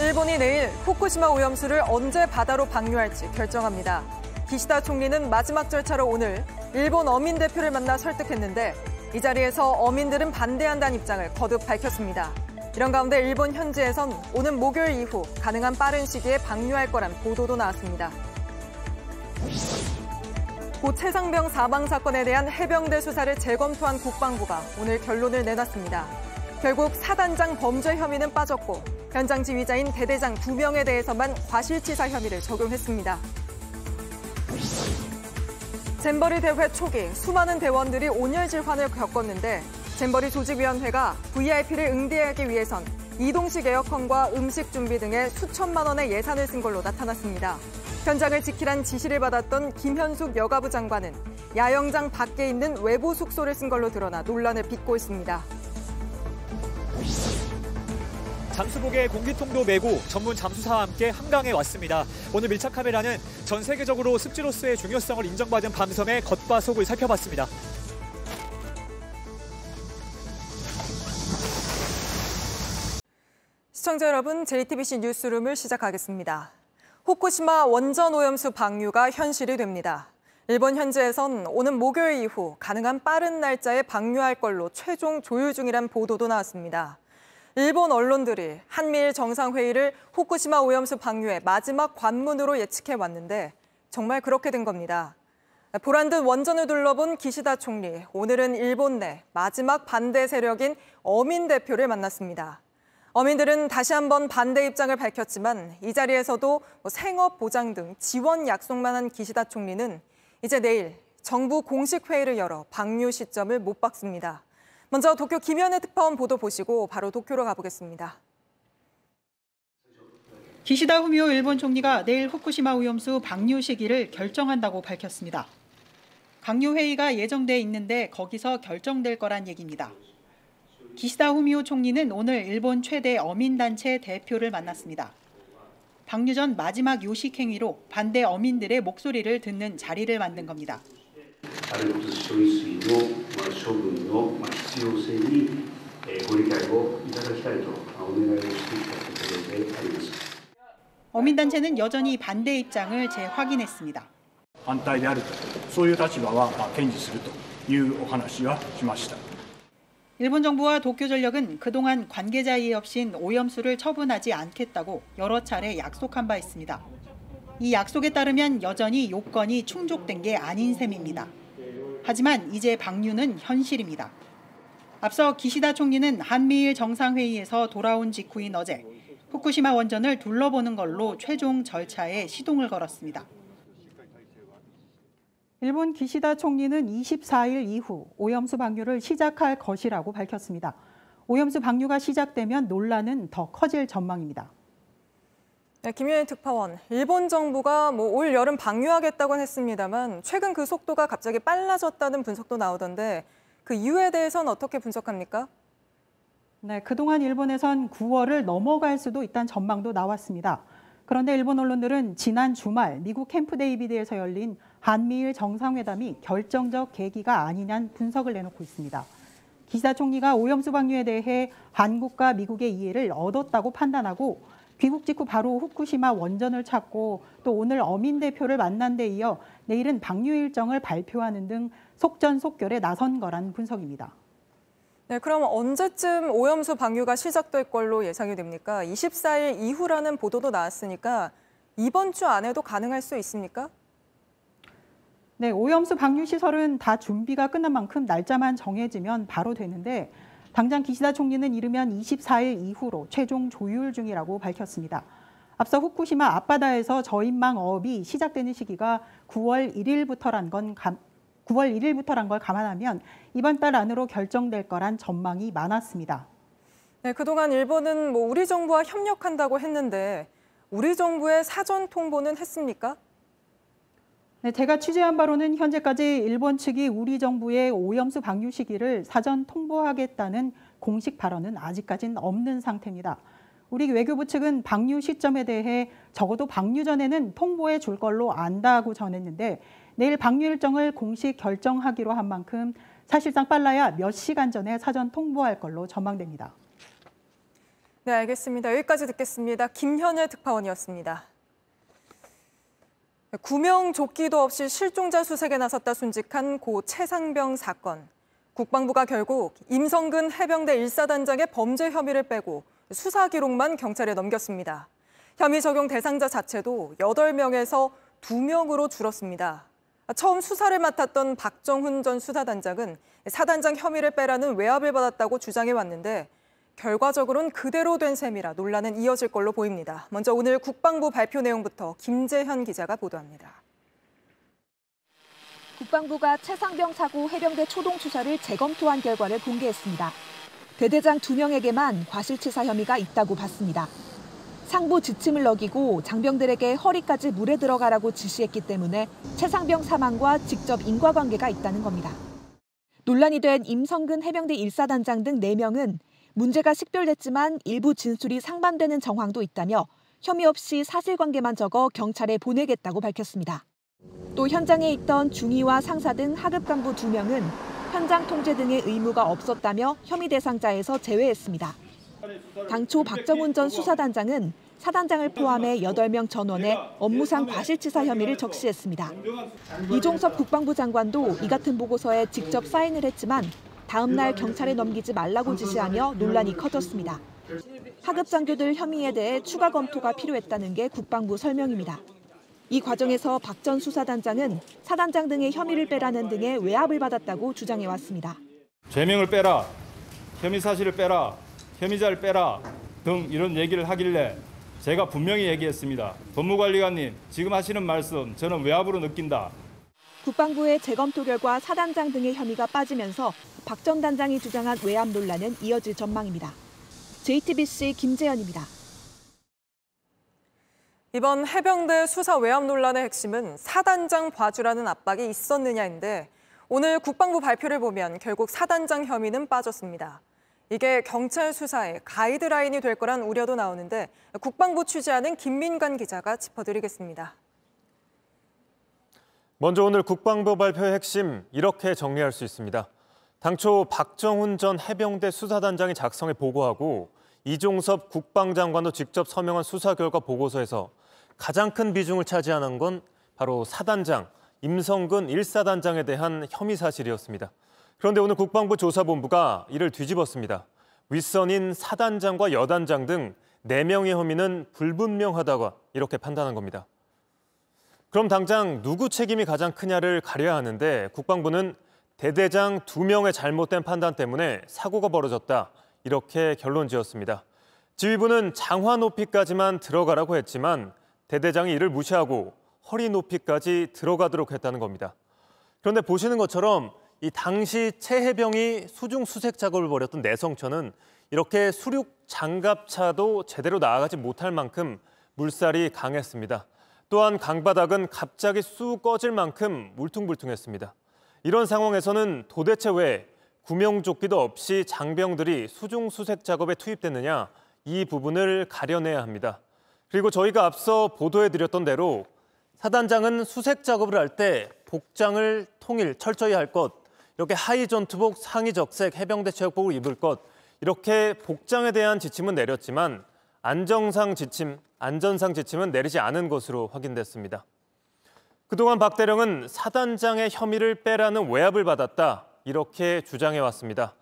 일본이 내일 후쿠시마 오염수를 언제 바다로 방류할지 결정합니다. 기시다 총리는 마지막 절차로 오늘 일본 어민 대표를 만나 설득했는데 이 자리에서 어민들은 반대한다는 입장을 거듭 밝혔습니다. 이런 가운데 일본 현지에선 오는 목요일 이후 가능한 빠른 시기에 방류할 거란 보도도 나왔습니다. 고 최상병 사망 사건에 대한 해병대 수사를 재검토한 국방부가 오늘 결론을 내놨습니다. 결국 사단장 범죄 혐의는 빠졌고 현장 지휘자인 대대장 두명에 대해서만 과실치사 혐의를 적용했습니다. 잼버리 대회 초기 수많은 대원들이 온열 질환을 겪었는데 잼버리 조직위원회가 VIP를 응대하기 위해선 이동식 에어컨과 음식 준비 등의 수천만 원의 예산을 쓴 걸로 나타났습니다. 현장을 지키란 지시를 받았던 김현숙 여가부 장관은 야영장 밖에 있는 외부 숙소를 쓴 걸로 드러나 논란을 빚고 있습니다. 잠수복에 공기통도 메고 전문 잠수사와 함께 한강에 왔습니다. 오늘 밀착 카메라는 전 세계적으로 습지로서의 중요성을 인정받은 밤섬의 겉과 속을 살펴봤습니다. 시청자 여러분, JTBC 뉴스룸을 시작하겠습니다. 후쿠시마 원전 오염수 방류가 현실이 됩니다. 일본 현지에선 오는 목요일 이후 가능한 빠른 날짜에 방류할 걸로 최종 조율 중이란 보도도 나왔습니다. 일본 언론들이 한미일 정상회의를 후쿠시마 오염수 방류의 마지막 관문으로 예측해 왔는데 정말 그렇게 된 겁니다. 보란 듯 원전을 둘러본 기시다 총리, 오늘은 일본 내 마지막 반대 세력인 어민 대표를 만났습니다. 어민들은 다시 한번 반대 입장을 밝혔지만 이 자리에서도 뭐 생업 보장 등 지원 약속만 한 기시다 총리는 이제 내일 정부 공식 회의를 열어 방류 시점을 못 박습니다. 먼저 도쿄 김현애 특파원 보도 보시고 바로 도쿄로 가보겠습니다. 기시다 후미오 일본 총리가 내일 후쿠시마 오염수 방류 시기를 결정한다고 밝혔습니다. 강요 회의가 예정돼 있는데 거기서 결정될 거란 얘기입니다. 기시다 후미오 총리는 오늘 일본 최대 어민 단체 대표를 만났습니다. 방류 전 마지막 요식 행위로 반대 어민들의 목소리를 듣는 자리를 만든 겁니다. 処分の必要性にご理解をいただきたいとお願いをしてきたところであります。 어민단체는 여전히 반대 입장을 재확인했습니다. 反対であるとそういう立場は堅持するというお話はしました 일본 정부와 도쿄전력은 그동안 관계자 이해 없인 오염수를 처분하지 않겠다고 여러 차례 약속한 바 있습니다. 이 약속에 따르면 여전히 요건이 충족된 게 아닌 셈입니다. 하지만 이제 방류는 현실입니다. 앞서 기시다 총리는 한미일 정상회의에서 돌아온 직후인 어제 후쿠시마 원전을 둘러보는 걸로 최종 절차에 시동을 걸었습니다. 일본 기시다 총리는 24일 이후 오염수 방류를 시작할 것이라고 밝혔습니다. 오염수 방류가 시작되면 논란은 더 커질 전망입니다. 네, 김윤희 특파원, 일본 정부가 뭐 올 여름 방류하겠다고 했습니다만 최근 그 속도가 갑자기 빨라졌다는 분석도 나오던데 그 이유에 대해서는 어떻게 분석합니까? 네, 그동안 일본에선 9월을 넘어갈 수도 있다는 전망도 나왔습니다. 그런데 일본 언론들은 지난 주말 미국 캠프 데이비드에서 열린 한미일 정상회담이 결정적 계기가 아니냐는 분석을 내놓고 있습니다. 기사 총리가 오염수 방류에 대해 한국과 미국의 이해를 얻었다고 판단하고 귀국 직후 바로 후쿠시마 원전을 찾고 또 오늘 어민 대표를 만난 데 이어 내일은 방류 일정을 발표하는 등 속전속결에 나선 거란 분석입니다. 네, 그럼 언제쯤 오염수 방류가 시작될 걸로 예상이 됩니까? 24일 이후라는 보도도 나왔으니까 이번 주 안에도 가능할 수 있습니까? 네, 오염수 방류 시설은 다 준비가 끝난 만큼 날짜만 정해지면 바로 되는데 당장 기시다 총리는 이르면 24일 이후로 최종 조율 중이라고 밝혔습니다. 앞서 후쿠시마 앞바다에서 저인망 어업이 시작되는 시기가 9월 1일부터란 건 9월 1일부터란 걸 감안하면 이번 달 안으로 결정될 거란 전망이 많았습니다. 네, 그동안 일본은 뭐 우리 정부와 협력한다고 했는데 우리 정부의 사전 통보는 했습니까? 네, 제가 취재한 바로는 현재까지 일본 측이 우리 정부의 오염수 방류 시기를 사전 통보하겠다는 공식 발언은 아직까지는 없는 상태입니다. 우리 외교부 측은 방류 시점에 대해 적어도 방류 전에는 통보해 줄 걸로 안다고 전했는데 내일 방류 일정을 공식 결정하기로 한 만큼 사실상 빨라야 몇 시간 전에 사전 통보할 걸로 전망됩니다. 네, 알겠습니다. 여기까지 듣겠습니다. 김현애 특파원이었습니다. 구명 조끼도 없이 실종자 수색에 나섰다 순직한 고 최상병 사건. 국방부가 결국 임성근 해병대 1사단장의 범죄 혐의를 빼고 수사 기록만 경찰에 넘겼습니다. 혐의 적용 대상자 자체도 8명에서 2명으로 줄었습니다. 처음 수사를 맡았던 박정훈 전 수사단장은 사단장 혐의를 빼라는 외압을 받았다고 주장해 왔는데 결과적으로는 그대로 된 셈이라 논란은 이어질 걸로 보입니다. 먼저 오늘 국방부 발표 내용부터 김재현 기자가 보도합니다. 국방부가 최상병 사고 해병대 초동 수사를 재검토한 결과를 공개했습니다. 대대장 2명에게만 과실치사 혐의가 있다고 봤습니다. 상부 지침을 어기고 장병들에게 허리까지 물에 들어가라고 지시했기 때문에 최상병 사망과 직접 인과관계가 있다는 겁니다. 논란이 된 임성근 해병대 1사단장 등 4명은 문제가 식별됐지만 일부 진술이 상반되는 정황도 있다며 혐의 없이 사실관계만 적어 경찰에 보내겠다고 밝혔습니다. 또 현장에 있던 중위와 상사 등 하급 간부 2명은 현장 통제 등의 의무가 없었다며 혐의 대상자에서 제외했습니다. 당초 박정훈 전 수사단장은 사단장을 포함해 8명 전원에 업무상 과실치사 혐의를 적시했습니다. 이종섭 국방부 장관도 이 같은 보고서에 직접 사인을 했지만 다음 날 경찰에 넘기지 말라고 지시하며 논란이 커졌습니다. 하급 장교들 혐의에 대해 추가 검토가 필요했다는 게 국방부 설명입니다. 이 과정에서 박 전 수사단장은 사단장 등의 혐의를 빼라는 등의 외압을 받았다고 주장해 왔습니다. 죄명을 빼라, 혐의 사실을 빼라, 혐의자를 빼라 등 이런 얘기를 하길래 제가 분명히 얘기했습니다. 법무관리관님, 지금 하시는 말씀 저는 외압으로 느낀다. 국방부의 재검토 결과 사단장 등의 혐의가 빠지면서 박 전 단장이 주장한 외압 논란은 이어질 전망입니다. JTBC 김재현입니다. 이번 해병대 수사 외압 논란의 핵심은 사단장 봐주라는 압박이 있었느냐인데 오늘 국방부 발표를 보면 결국 사단장 혐의는 빠졌습니다. 이게 경찰 수사의 가이드라인이 될 거란 우려도 나오는데 국방부 취재하는 김민관 기자가 짚어드리겠습니다. 먼저 오늘 국방부 발표의 핵심 이렇게 정리할 수 있습니다. 당초 박정훈 전 해병대 수사단장이 작성해 보고하고 이종섭 국방장관도 직접 서명한 수사 결과 보고서에서 가장 큰 비중을 차지하는 건 바로 사단장 임성근 1사단장에 대한 혐의 사실이었습니다. 그런데 오늘 국방부 조사본부가 이를 뒤집었습니다. 윗선인 사단장과 여단장 등 4명의 혐의는 불분명하다고 이렇게 판단한 겁니다. 그럼 당장 누구 책임이 가장 크냐를 가려야 하는데 국방부는 대대장 2명의 잘못된 판단 때문에 사고가 벌어졌다 이렇게 결론 지었습니다. 지휘부는 장화 높이까지만 들어가라고 했지만 대대장이 이를 무시하고 허리 높이까지 들어가도록 했다는 겁니다. 그런데 보시는 것처럼 이 당시 최해병이 수중 수색 작업을 벌였던 내성천은 이렇게 수륙 장갑차도 제대로 나아가지 못할 만큼 물살이 강했습니다. 또한 강바닥은 갑자기 쑥 꺼질 만큼 울퉁불퉁했습니다. 이런 상황에서는 도대체 왜 구명조끼도 없이 장병들이 수중 수색 작업에 투입됐느냐 이 부분을 가려내야 합니다. 그리고 저희가 앞서 보도해드렸던 대로 사단장은 수색 작업을 할 때 복장을 통일 철저히 할 것, 이렇게 하의 전투복, 상의 적색, 해병대 체육복을 입을 것, 이렇게 복장에 대한 지침은 내렸지만 안정상 지침, 안전상 지침은 내리지 않은 것으로 확인됐습니다. 그동안 박 대령은 사단장의 혐의를 빼라는 외압을 받았다 이렇게 주장해 왔습니다.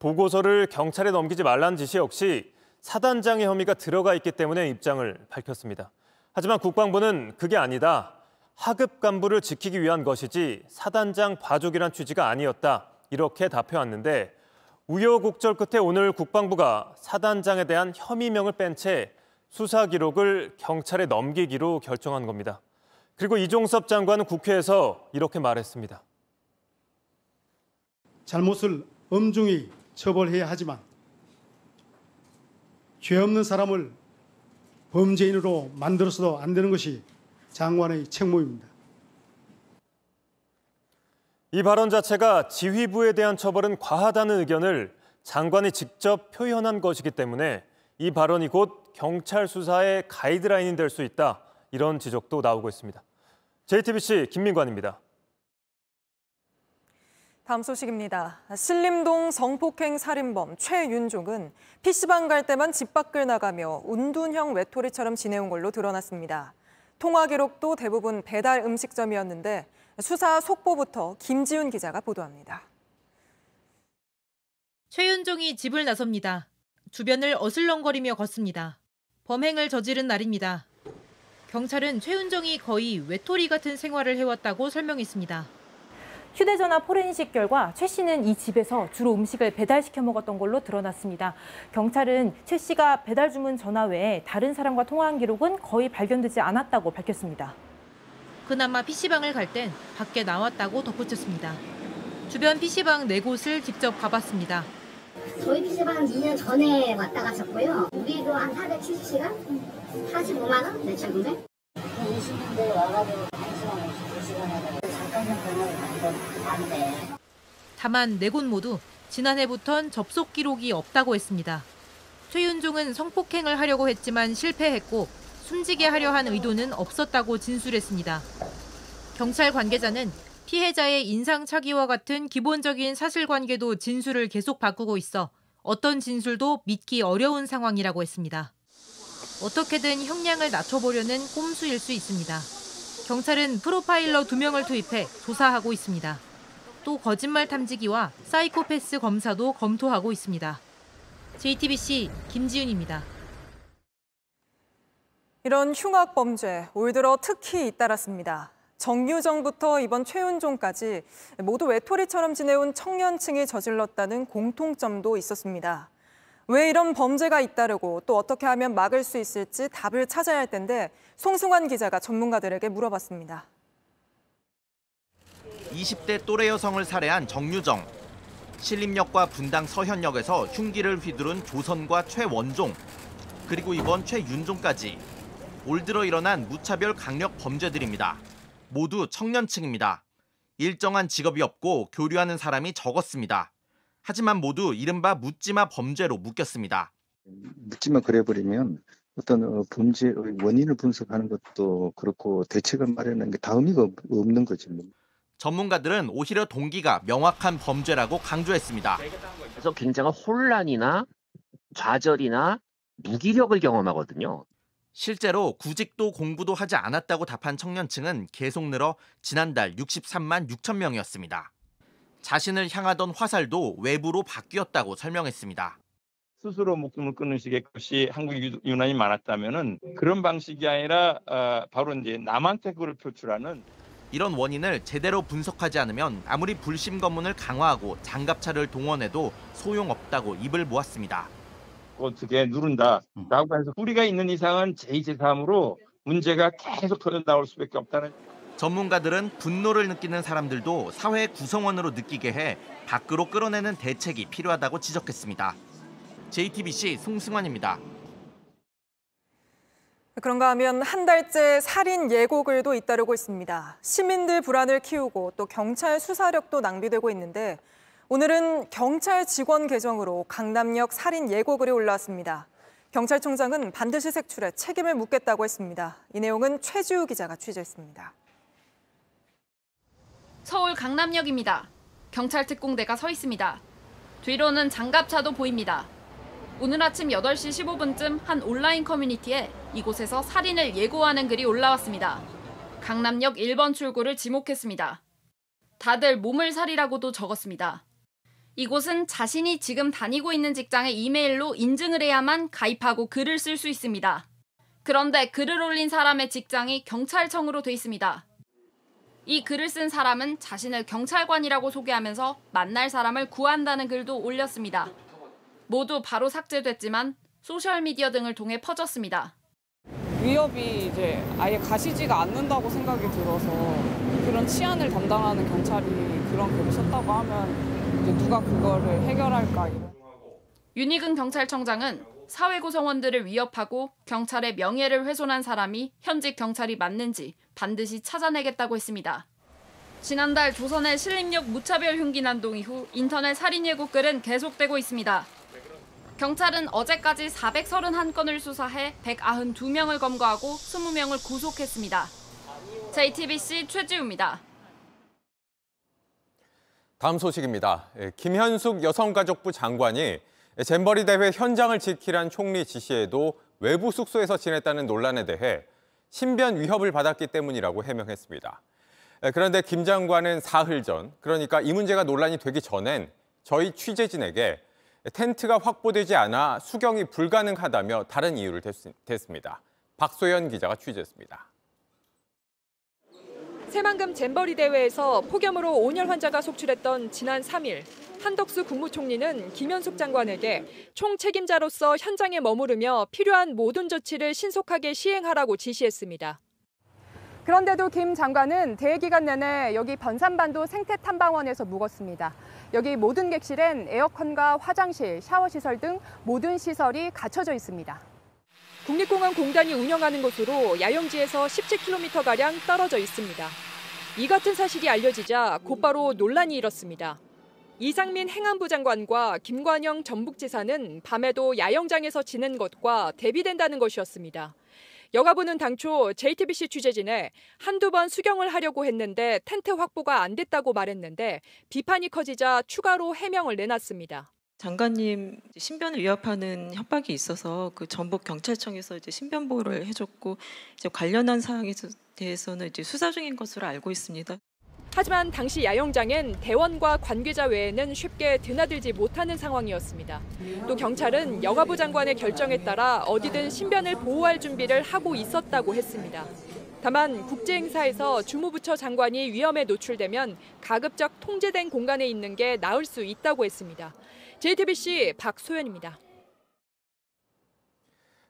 보고서를 경찰에 넘기지 말라는 지시 역시 사단장의 혐의가 들어가 있기 때문에 입장을 밝혔습니다. 하지만 국방부는 그게 아니다. 하급 간부를 지키기 위한 것이지 사단장 봐주기란 취지가 아니었다. 이렇게 답해왔는데 우여곡절 끝에 오늘 국방부가 사단장에 대한 혐의명을 뺀 채 수사 기록을 경찰에 넘기기로 결정한 겁니다. 그리고 이종섭 장관은 국회에서 이렇게 말했습니다. 잘못을 엄중히 처벌해야 하지만 죄 없는 사람을 범죄인으로 만들어서도 안 되는 것이 장관의 책무입니다. 이 발언 자체가 지휘부에 대한 처벌은 과하다는 의견을 장관이 직접 표현한 것이기 때문에 이 발언이 곧 경찰 수사의 가이드라인이 될 수 있다. 이런 지적도 나오고 있습니다. JTBC 김민관입니다. 다음 소식입니다. 신림동 성폭행 살인범 최윤종은 PC방 갈 때만 집 밖을 나가며 운둔형 외톨이처럼 지내온 걸로 드러났습니다. 통화 기록도 대부분 배달 음식점이었는데 수사 속보부터 김지훈 기자가 보도합니다. 최윤종이 집을 나섭니다. 주변을 어슬렁거리며 걷습니다. 범행을 저지른 날입니다. 경찰은 최윤종이 거의 외톨이 같은 생활을 해왔다고 설명했습니다. 휴대전화 포렌식 결과 최 씨는 이 집에서 주로 음식을 배달시켜 먹었던 걸로 드러났습니다. 경찰은 최 씨가 배달 주문 전화 외에 다른 사람과 통화한 기록은 거의 발견되지 않았다고 밝혔습니다. 그나마 PC방을 갈 땐 밖에 나왔다고 덧붙였습니다. 주변 PC방 네 곳을 직접 가봤습니다. 저희 PC방 2년 전에 왔다 갔었고요. 우리도 한 470시간? 45만 원? 매출 금액? 20년대 와가지고 1시간, 2시간 하다가 잠깐 잠깐 안 돼. 다만 네 곳 모두 지난해부턴 접속 기록이 없다고 했습니다. 최윤종은 성폭행을 하려고 했지만 실패했고 숨지게 하려 한 의도는 없었다고 진술했습니다. 경찰 관계자는 피해자의 인상착의와 같은 기본적인 사실관계도 진술을 계속 바꾸고 있어 어떤 진술도 믿기 어려운 상황이라고 했습니다. 어떻게든 형량을 낮춰보려는 꼼수일 수 있습니다. 경찰은 프로파일러 두 명을 투입해 조사하고 있습니다. 또 거짓말 탐지기와 사이코패스 검사도 검토하고 있습니다. JTBC 김지윤입니다. 이런 흉악 범죄 올 들어 특히 잇따랐습니다. 정유정부터 이번 최윤종까지 모두 외톨이처럼 지내온 청년층이 저질렀다는 공통점도 있었습니다. 왜 이런 범죄가 잇따르고 또 어떻게 하면 막을 수 있을지 답을 찾아야 할 텐데 송승환 기자가 전문가들에게 물어봤습니다. 20대 또래 여성을 살해한 정유정. 신림역과 분당 서현역에서 흉기를 휘두른 조선과 최원종. 그리고 이번 최윤종까지 올 들어 일어난 무차별 강력 범죄들입니다. 모두 청년층입니다. 일정한 직업이 없고 교류하는 사람이 적었습니다. 하지만 모두 이른바 묻지마 범죄로 묶였습니다. 묻지마 그래버리면 어떤 어, 범죄의 원인을 분석하는 것도 그렇고 대책을 마련하는 게 다음이가 없는 거지. 뭐. 전문가들은 오히려 동기가 명확한 범죄라고 강조했습니다. 그래서 굉장한 혼란이나 좌절이나 무기력을 경험하거든요. 실제로 구직도 공부도 하지 않았다고 답한 청년층은 계속 늘어 지난달 63만 6천 명이었습니다. 자신을 향하던 화살도 외부로 바뀌었다고 설명했습니다. 스스로 목숨을 끊는 식의 것이 한국 유난히 많았다면은 그런 방식이 아니라 어, 바로 이제 남한테 그걸 표출하는 이런 원인을 제대로 분석하지 않으면 아무리 불심 검문을 강화하고 장갑차를 동원해도 소용없다고 입을 모았습니다. 어떻게 누른다라고 해서 뿌리가 있는 이상은 제2, 제3으로 문제가 계속 터져 나올 수밖에 없다는 전문가들은 분노를 느끼는 사람들도 사회 구성원으로 느끼게 해 밖으로 끌어내는 대책이 필요하다고 지적했습니다. JTBC 송승환입니다. 그런가 하면 한 달째 살인 예고글도 잇따르고 있습니다. 시민들 불안을 키우고 또 경찰 수사력도 낭비되고 있는데 오늘은 경찰 직원 계정으로 강남역 살인 예고글이 올라왔습니다. 경찰청장은 반드시 색출해 책임을 묻겠다고 했습니다. 이 내용은 최지우 기자가 취재했습니다. 서울 강남역입니다. 경찰 특공대가 서 있습니다. 뒤로는 장갑차도 보입니다. 오늘 아침 8시 15분쯤 한 온라인 커뮤니티에 이곳에서 살인을 예고하는 글이 올라왔습니다. 강남역 1번 출구를 지목했습니다. 다들 몸을 살이라고도 적었습니다. 이곳은 자신이 지금 다니고 있는 직장의 이메일로 인증을 해야만 가입하고 글을 쓸 수 있습니다. 그런데 글을 올린 사람의 직장이 경찰청으로 돼 있습니다. 이 글을 쓴 사람은 자신을 경찰관이라고 소개하면서 만날 사람을 구한다는 글도 올렸습니다. 모두 바로 삭제됐지만 소셜미디어 등을 통해 퍼졌습니다. 위협이 이제 아예 가시지가 않는다고 생각이 들어서 그런 치안을 담당하는 경찰이 그런 글을 썼다고 하면 이제 누가 그거를 해결할까 이런. 윤희근 경찰청장은 사회 구성원들을 위협하고 경찰의 명예를 훼손한 사람이 현직 경찰이 맞는지 반드시 찾아내겠다고 했습니다. 지난달 조선의 신림역 무차별 흉기 난동 이후 인터넷 살인 예고글은 계속되고 있습니다. 경찰은 어제까지 431건을 수사해 192명을 검거하고 20명을 구속했습니다. JTBC 최지우입니다. 다음 소식입니다. 예, 김현숙 여성가족부 장관이 잼버리 대회 현장을 지키란 총리 지시에도 외부 숙소에서 지냈다는 논란에 대해 신변 위협을 받았기 때문이라고 해명했습니다. 예, 그런데 김 장관은 사흘 전, 그러니까 이 문제가 논란이 되기 전엔 저희 취재진에게 텐트가 확보되지 않아 수경이 불가능하다며 다른 이유를 댔습니다. 박소연 기자가 취재했습니다. 새만금 잼버리 대회에서 폭염으로 온열 환자가 속출했던 지난 3일 한덕수 국무총리는 김현숙 장관에게 총 책임자로서 현장에 머무르며 필요한 모든 조치를 신속하게 시행하라고 지시했습니다. 그런데도 김 장관은 대회 기간 내내 여기 변산반도 생태탐방원에서 묵었습니다. 여기 모든 객실엔 에어컨과 화장실, 샤워 시설 등 모든 시설이 갖춰져 있습니다. 국립공원공단이 운영하는 곳으로 야영지에서 17km가량 떨어져 있습니다. 이 같은 사실이 알려지자 곧바로 논란이 일었습니다. 이상민 행안부 장관과 김관영 전북지사는 밤에도 야영장에서 지낸 것과 대비된다는 것이었습니다. 여가부는 당초 JTBC 취재진에 한두 번 수경을 하려고 했는데 텐트 확보가 안 됐다고 말했는데 비판이 커지자 추가로 해명을 내놨습니다. 장관님 신변을 위협하는 협박이 있어서 그 전북 경찰청에서 이제 신변 보호를 해줬고 이제 관련한 사항에 대해서는 이제 수사 중인 것으로 알고 있습니다. 하지만 당시 야영장엔 대원과 관계자 외에는 쉽게 드나들지 못하는 상황이었습니다. 또 경찰은 여가부 장관의 결정에 따라 어디든 신변을 보호할 준비를 하고 있었다고 했습니다. 다만 국제 행사에서 주무부처 장관이 위험에 노출되면 가급적 통제된 공간에 있는 게 나을 수 있다고 했습니다. JTBC 박소연입니다.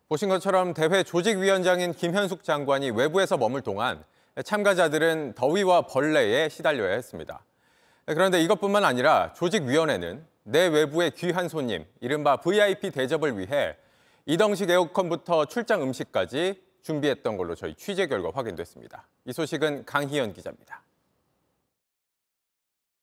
보신 것처럼 대회 조직위원장인 김현숙 장관이 외부에서 머물 동안 참가자들은 더위와 벌레에 시달려야 했습니다. 그런데 이것뿐만 아니라 조직위원회는 내 외부의 귀한 손님, 이른바 VIP 대접을 위해 이동식 에어컨부터 출장 음식까지 준비했던 걸로 저희 취재 결과 확인됐습니다. 이 소식은 강희연 기자입니다.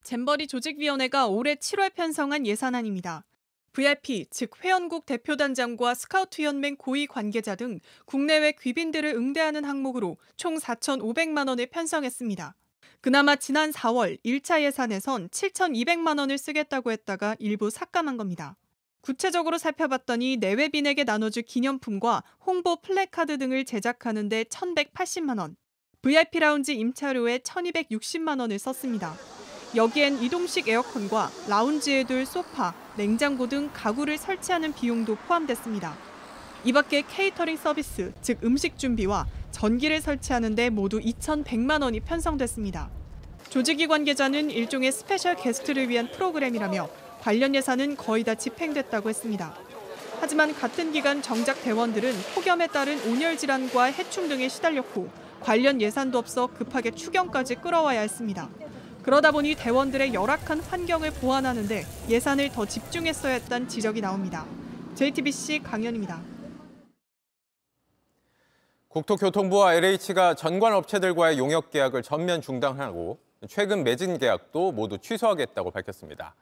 잼버리 조직위원회가 올해 7월 편성한 예산안입니다. VIP, 즉 회원국 대표단장과 스카우트 연맹 고위 관계자 등 국내외 귀빈들을 응대하는 항목으로 총 4,500만 원을 편성했습니다. 그나마 지난 4월 1차 예산에선 7,200만 원을 쓰겠다고 했다가 일부 삭감한 겁니다. 구체적으로 살펴봤더니 내외빈에게 나눠줄 기념품과 홍보 플래카드 등을 제작하는 데 1,180만 원, VIP 라운지 임차료에 1,260만 원을 썼습니다. 여기엔 이동식 에어컨과 라운지에 둘 소파, 냉장고 등 가구를 설치하는 비용도 포함됐습니다. 이 밖에 케이터링 서비스, 즉 음식 준비와 전기를 설치하는 데 모두 2,100만 원이 편성됐습니다. 조직위 관계자는 일종의 special guest를 위한 프로그램이라며 관련 예산은 거의 다 집행됐다고 했습니다. 하지만 같은 기간 정작 대원들은 폭염에 따른 온열 질환과 해충 등에 시달렸고 관련 예산도 없어 급하게 추경까지 끌어와야 했습니다. 그러다 보니 대원들의 열악한 환경을 보완하는데 예산을 더 집중했어야 했다는 지적이 나옵니다. JTBC 강연입니다. 국토교통부와 LH가 전관 업체들과의 용역 계약을 전면 중단하고 최근 맺은 계약도 모두 취소하겠다고 밝혔습니다.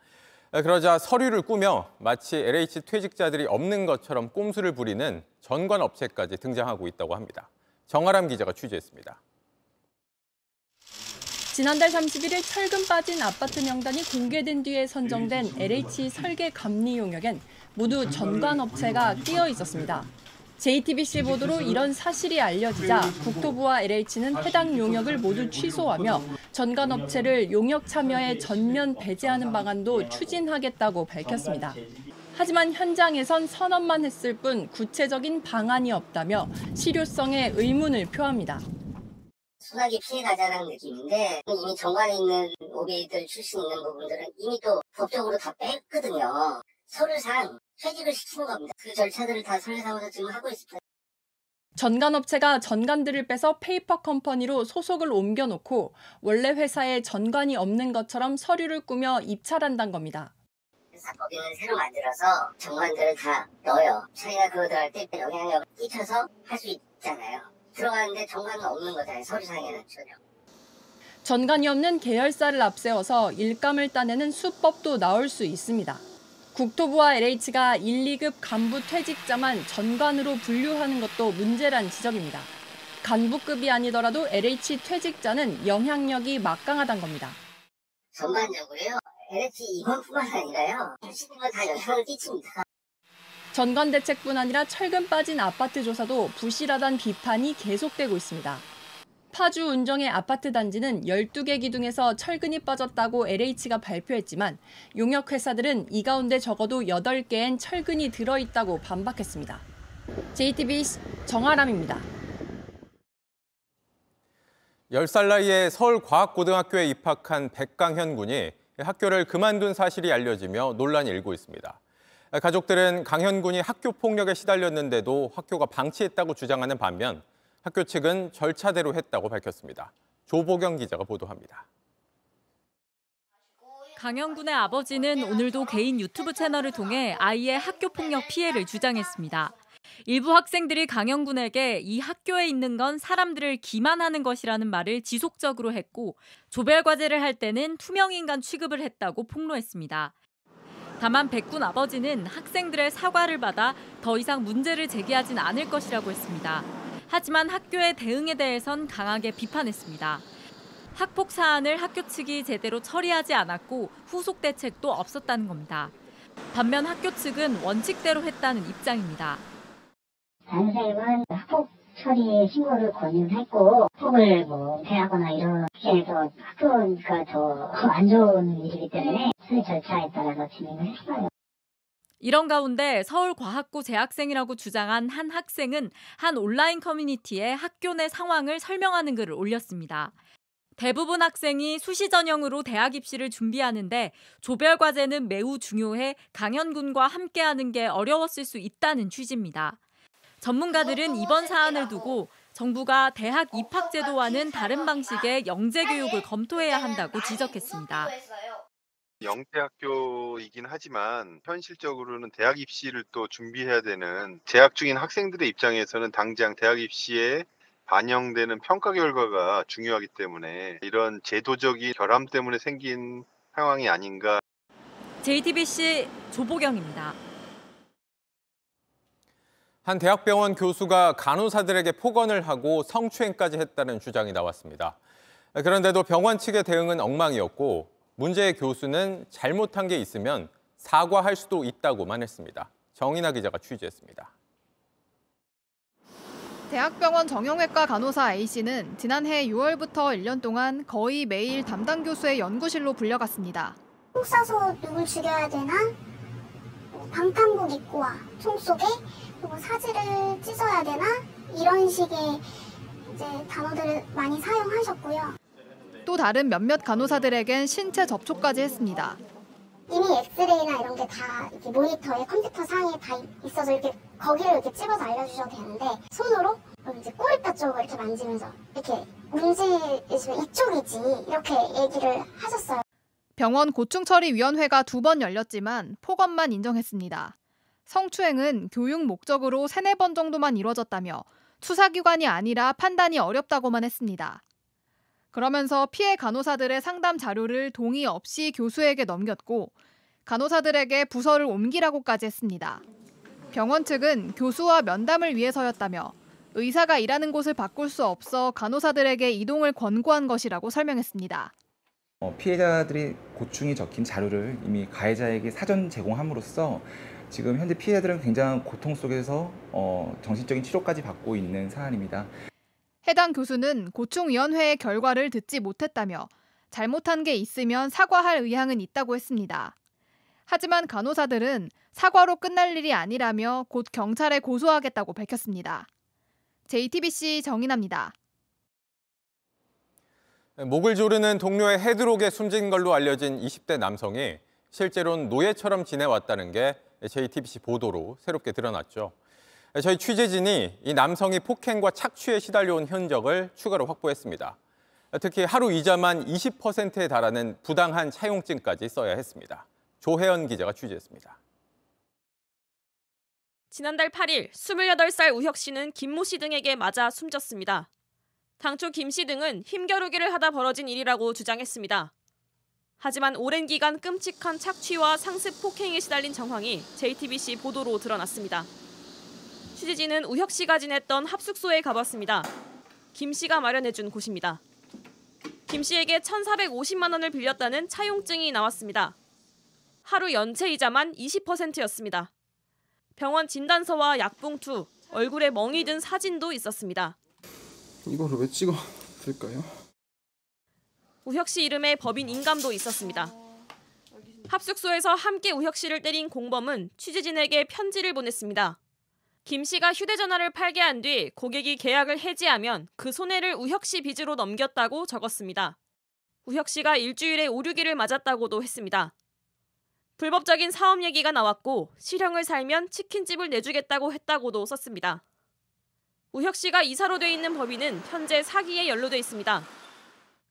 그러자 서류를 꾸며 마치 LH 퇴직자들이 없는 것처럼 꼼수를 부리는 전관 업체까지 등장하고 있다고 합니다. 정아람 기자가 취재했습니다. 지난달 31일 철근 빠진 아파트 명단이 공개된 뒤에 선정된 LH 설계 감리 용역엔 모두 전관 업체가 끼어 있었습니다. JTBC 보도로 이런 사실이 알려지자 국토부와 LH는 해당 용역을 모두 취소하며 전관 업체를 용역 참여에 전면 배제하는 방안도 추진하겠다고 밝혔습니다. 하지만 현장에선 선언만 했을 뿐 구체적인 방안이 없다며 실효성에 의문을 표합니다. 소나기 피해 가자는 느낌인데 이미 정관에 있는 OB들 출신 있는 부분들은 이미 또 법적으로 다 뺐거든요. 서류상 퇴직을 시키는 겁니다. 그 절차들을 다 서류상으로 지금 하고 있습니다. 전관업체가 전관들을 빼서 페이퍼 컴퍼니로 소속을 옮겨놓고 원래 회사에 전관이 없는 것처럼 서류를 꾸며 입찰한다는 겁니다. 사법인을 새로 만들어서 전관들을 다 넣어요. 저희가 그거 들어갈 때 영향력을 끼쳐서 할 수 있잖아요. 들어가는데 정관은 없는 거잖아요. 서류상에는 전혀. 전관이 없는 계열사를 앞세워서 일감을 따내는 수법도 나올 수 있습니다. 국토부와 LH가 1, 2급 간부 퇴직자만 전관으로 분류하는 것도 문제란 지적입니다. 간부급이 아니더라도 LH 퇴직자는 영향력이 막강하단 겁니다. 전반적으로요. LH 이번뿐만 아니라요. 시민과 다 영향을 끼칩니다. 전관 대책뿐 아니라 철근 빠진 아파트 조사도 부실하다는 비판이 계속되고 있습니다. 파주 운정의 아파트 단지는 12개 기둥에서 철근이 빠졌다고 LH가 발표했지만 용역 회사들은 이 가운데 적어도 8개엔 철근이 들어있다고 반박했습니다. JTBC 정아람입니다. 10살 나이에 서울과학고등학교에 입학한 백강현 군이 학교를 그만둔 사실이 알려지며 논란이 일고 있습니다. 가족들은 강현 군이 학교 폭력에 시달렸는데도 학교가 방치했다고 주장하는 반면 학교 측은 절차대로 했다고 밝혔습니다. 조보경 기자가 보도합니다. 강현 군의 아버지는 오늘도 개인 유튜브 채널을 통해 아이의 학교 폭력 피해를 주장했습니다. 일부 학생들이 강현 군에게 이 학교에 있는 건 사람들을 기만하는 것이라는 말을 지속적으로 했고 조별 과제를 할 때는 투명 인간 취급을 했다고 폭로했습니다. 다만 백군 아버지는 학생들의 사과를 받아 더 이상 문제를 제기하진 않을 것이라고 했습니다. 하지만 학교의 대응에 대해선 강하게 비판했습니다. 학폭 사안을 학교 측이 제대로 처리하지 않았고 후속 대책도 없었다는 겁니다. 반면 학교 측은 원칙대로 했다는 입장입니다. 선생님은 학폭 처리 신고를 권유했고 폭을 뭐 은폐하거나 이렇게 해서 학교가 더 안 좋은 일이기 때문에 수의 절차에 따라서 진행을 했어요. 이런 가운데 서울과학고 재학생이라고 주장한 한 학생은 한 온라인 커뮤니티에 학교 내 상황을 설명하는 글을 올렸습니다. 대부분 학생이 수시 전형으로 대학 입시를 준비하는데 조별 과제는 매우 중요해 강현군과 함께하는 게 어려웠을 수 있다는 취지입니다. 전문가들은 이번 사안을 두고 정부가 대학 입학 제도와는 다른 방식의 영재 교육을 검토해야 한다고 지적했습니다. 영재학교이긴 하지만 현실적으로는 대학 입시를 또 준비해야 되는 재학 중인 학생들의 입장에서는 당장 대학 입시에 반영되는 평가 결과가 중요하기 때문에 이런 제도적인 결함 때문에 생긴 상황이 아닌가. JTBC 조보경입니다. 한 대학병원 교수가 간호사들에게 폭언을 하고 성추행까지 했다는 주장이 나왔습니다. 그런데도 병원 측의 대응은 엉망이었고 문제의 교수는 잘못한 게 있으면 사과할 수도 있다고만 했습니다. 정인아 기자가 취재했습니다. 대학병원 정형외과 간호사 A씨는 지난해 6월부터 1년 동안 거의 매일 담당 교수의 연구실로 불려갔습니다. 총 쏴서 누굴 죽여야 되나? 방탄복 입고 와. 총 쏘게? 그리고 사지를 찢어야 되나? 이런 식의 이제 단어들을 많이 사용하셨고요. 또 다른 몇몇 간호사들에겐 신체 접촉까지 했습니다. 이미 엑스레이나 이런 게 다 모니터에 컴퓨터 상에 다 있어서 이렇게 거기를 이렇게 찍어서 알려주셔도 되는데 손으로 이제 꼬리뼈 쪽을 이렇게 만지면서 이렇게 문지르시면 이쪽이지 이렇게 얘기를 하셨어요. 병원 고충처리위원회가 두 번 열렸지만 폭언만 인정했습니다. 성추행은 교육 목적으로 세네 번 정도만 이뤄졌다며 수사기관이 아니라 판단이 어렵다고만 했습니다. 그러면서 피해 간호사들의 상담 자료를 동의 없이 교수에게 넘겼고 간호사들에게 부서를 옮기라고까지 했습니다. 병원 측은 교수와 면담을 위해서였다며 의사가 일하는 곳을 바꿀 수 없어 간호사들에게 이동을 권고한 것이라고 설명했습니다. 어, 피해자들이 고충이 적힌 자료를 이미 가해자에게 사전 제공함으로써 지금 현재 피해자들은 굉장한 고통 속에서 어, 정신적인 치료까지 받고 있는 사안입니다. 해당 교수는 고충위원회의 결과를 듣지 못했다며 잘못한 게 있으면 사과할 의향은 있다고 했습니다. 하지만 간호사들은 사과로 끝날 일이 아니라며 곧 경찰에 고소하겠다고 밝혔습니다. JTBC 정인아입니다. 목을 조르는 동료의 헤드록에 숨진 걸로 알려진 20대 남성이 실제로는 노예처럼 지내왔다는 게 JTBC 보도로 새롭게 드러났죠. 저희 취재진이 이 남성이 폭행과 착취에 시달려온 흔적을 추가로 확보했습니다. 특히 하루 이자만 20%에 달하는 부당한 차용증까지 써야 했습니다. 조혜연 기자가 취재했습니다. 지난달 8일 28살 우혁 씨는 김모 씨 등에게 맞아 숨졌습니다. 당초 김 씨 등은 힘겨루기를 하다 벌어진 일이라고 주장했습니다. 하지만 오랜 기간 끔찍한 착취와 상습 폭행에 시달린 정황이 JTBC 보도로 드러났습니다. 취재진은 우혁 씨가 지냈던 합숙소에 가봤습니다. 김 씨가 마련해준 곳입니다. 김 씨에게 1,450만 원을 빌렸다는 차용증이 나왔습니다. 하루 연체 이자만 20%였습니다. 병원 진단서와 약봉투, 얼굴에 멍이 든 사진도 있었습니다. 이거를 왜 찍었을까요? 우혁 씨 이름에 법인 인감도 있었습니다. 합숙소에서 함께 우혁 씨를 때린 공범은 취재진에게 편지를 보냈습니다. 김 씨가 휴대전화를 팔게 한 뒤 고객이 계약을 해지하면 그 손해를 우혁 씨 빚으로 넘겼다고 적었습니다. 우혁 씨가 일주일에 오류기를 맞았다고도 했습니다. 불법적인 사업 얘기가 나왔고 실형을 살면 치킨집을 내주겠다고 했다고도 썼습니다. 우혁 씨가 이사로 돼 있는 법인은 현재 사기에 연루돼 있습니다.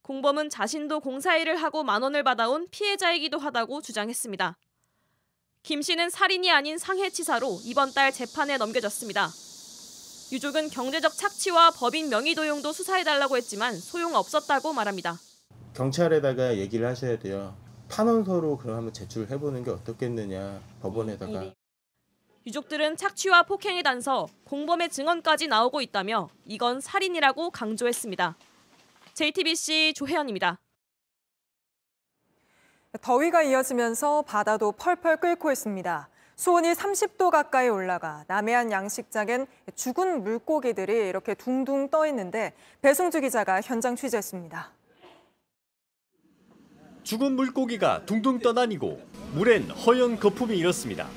공범은 자신도 공사일을 하고 만 원을 받아온 피해자이기도 하다고 주장했습니다. 김 씨는 살인이 아닌 상해치사로 이번 달 재판에 넘겨졌습니다. 유족은 경제적 착취와 법인 명의 도용도 수사해달라고 했지만 소용없었다고 말합니다. 경찰에다가 얘기를 하셔야 돼요. 탄원서로 그럼 한번 제출해 보는 게 어떻겠느냐 법원에다가. 유족들은 착취와 폭행의 단서, 공범의 증언까지 나오고 있다며 이건 살인이라고 강조했습니다. JTBC 조혜연입니다. 더위가 이어지면서 바다도 펄펄 끓고 있습니다. 수온이 30도 가까이 올라가 남해안 양식장엔 죽은 물고기들이 이렇게 둥둥 떠 있는데 배승주 기자가 현장 취재했습니다. 죽은 물고기가 둥둥 떠다니고 물엔 허연 거품이 일었습니다.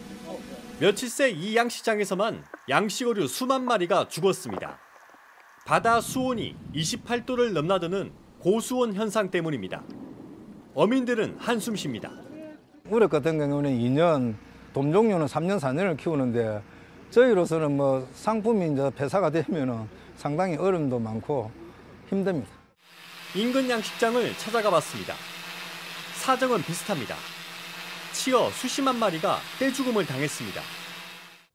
며칠 새 이 양식장에서만 양식어류 수만 마리가 죽었습니다. 바다 수온이 28도를 넘나드는 고수온 현상 때문입니다. 어민들은 한숨 쉽니다. 우럭 같은 경우는 2년, 돔 종류는 3년, 4년을 키우는데 저희로서는 뭐 상품이 이제 폐사가 되면은 상당히 어려움도 많고 힘듭니다. 인근 양식장을 찾아가 봤습니다. 사정은 비슷합니다. 치어 수십만 마리가 떼죽음을 당했습니다.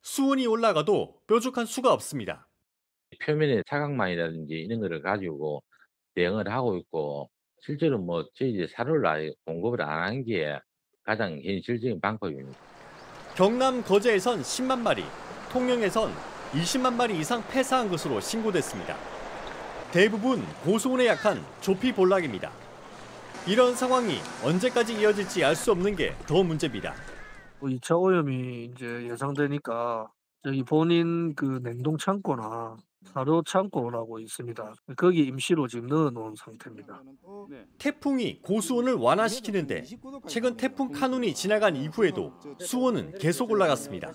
수온이 올라가도 뾰족한 수가 없습니다. 표면에 사각망이라든지 이런 거를 가지고 대응을 하고 있고 실제로 뭐 저희 사료를 아예 공급을 안 한 게 가장 현실적인 방법입니다. 경남 거제에선 10만 마리, 통영에선 20만 마리 이상 폐사한 것으로 신고됐습니다. 대부분 고수온에 약한 조피 볼락입니다. 이런 상황이 언제까지 이어질지 알 수 없는 게 더 문제입니다. 2차 오염이 이제 예상되니까 저기 본인 그 냉동 창고나 사료 창고라고 있습니다. 거기 임시로 지금 넣어놓은 상태입니다. 태풍이 고수온을 완화시키는데 최근 태풍 카눈이 지나간 이후에도 수온은 계속 올라갔습니다.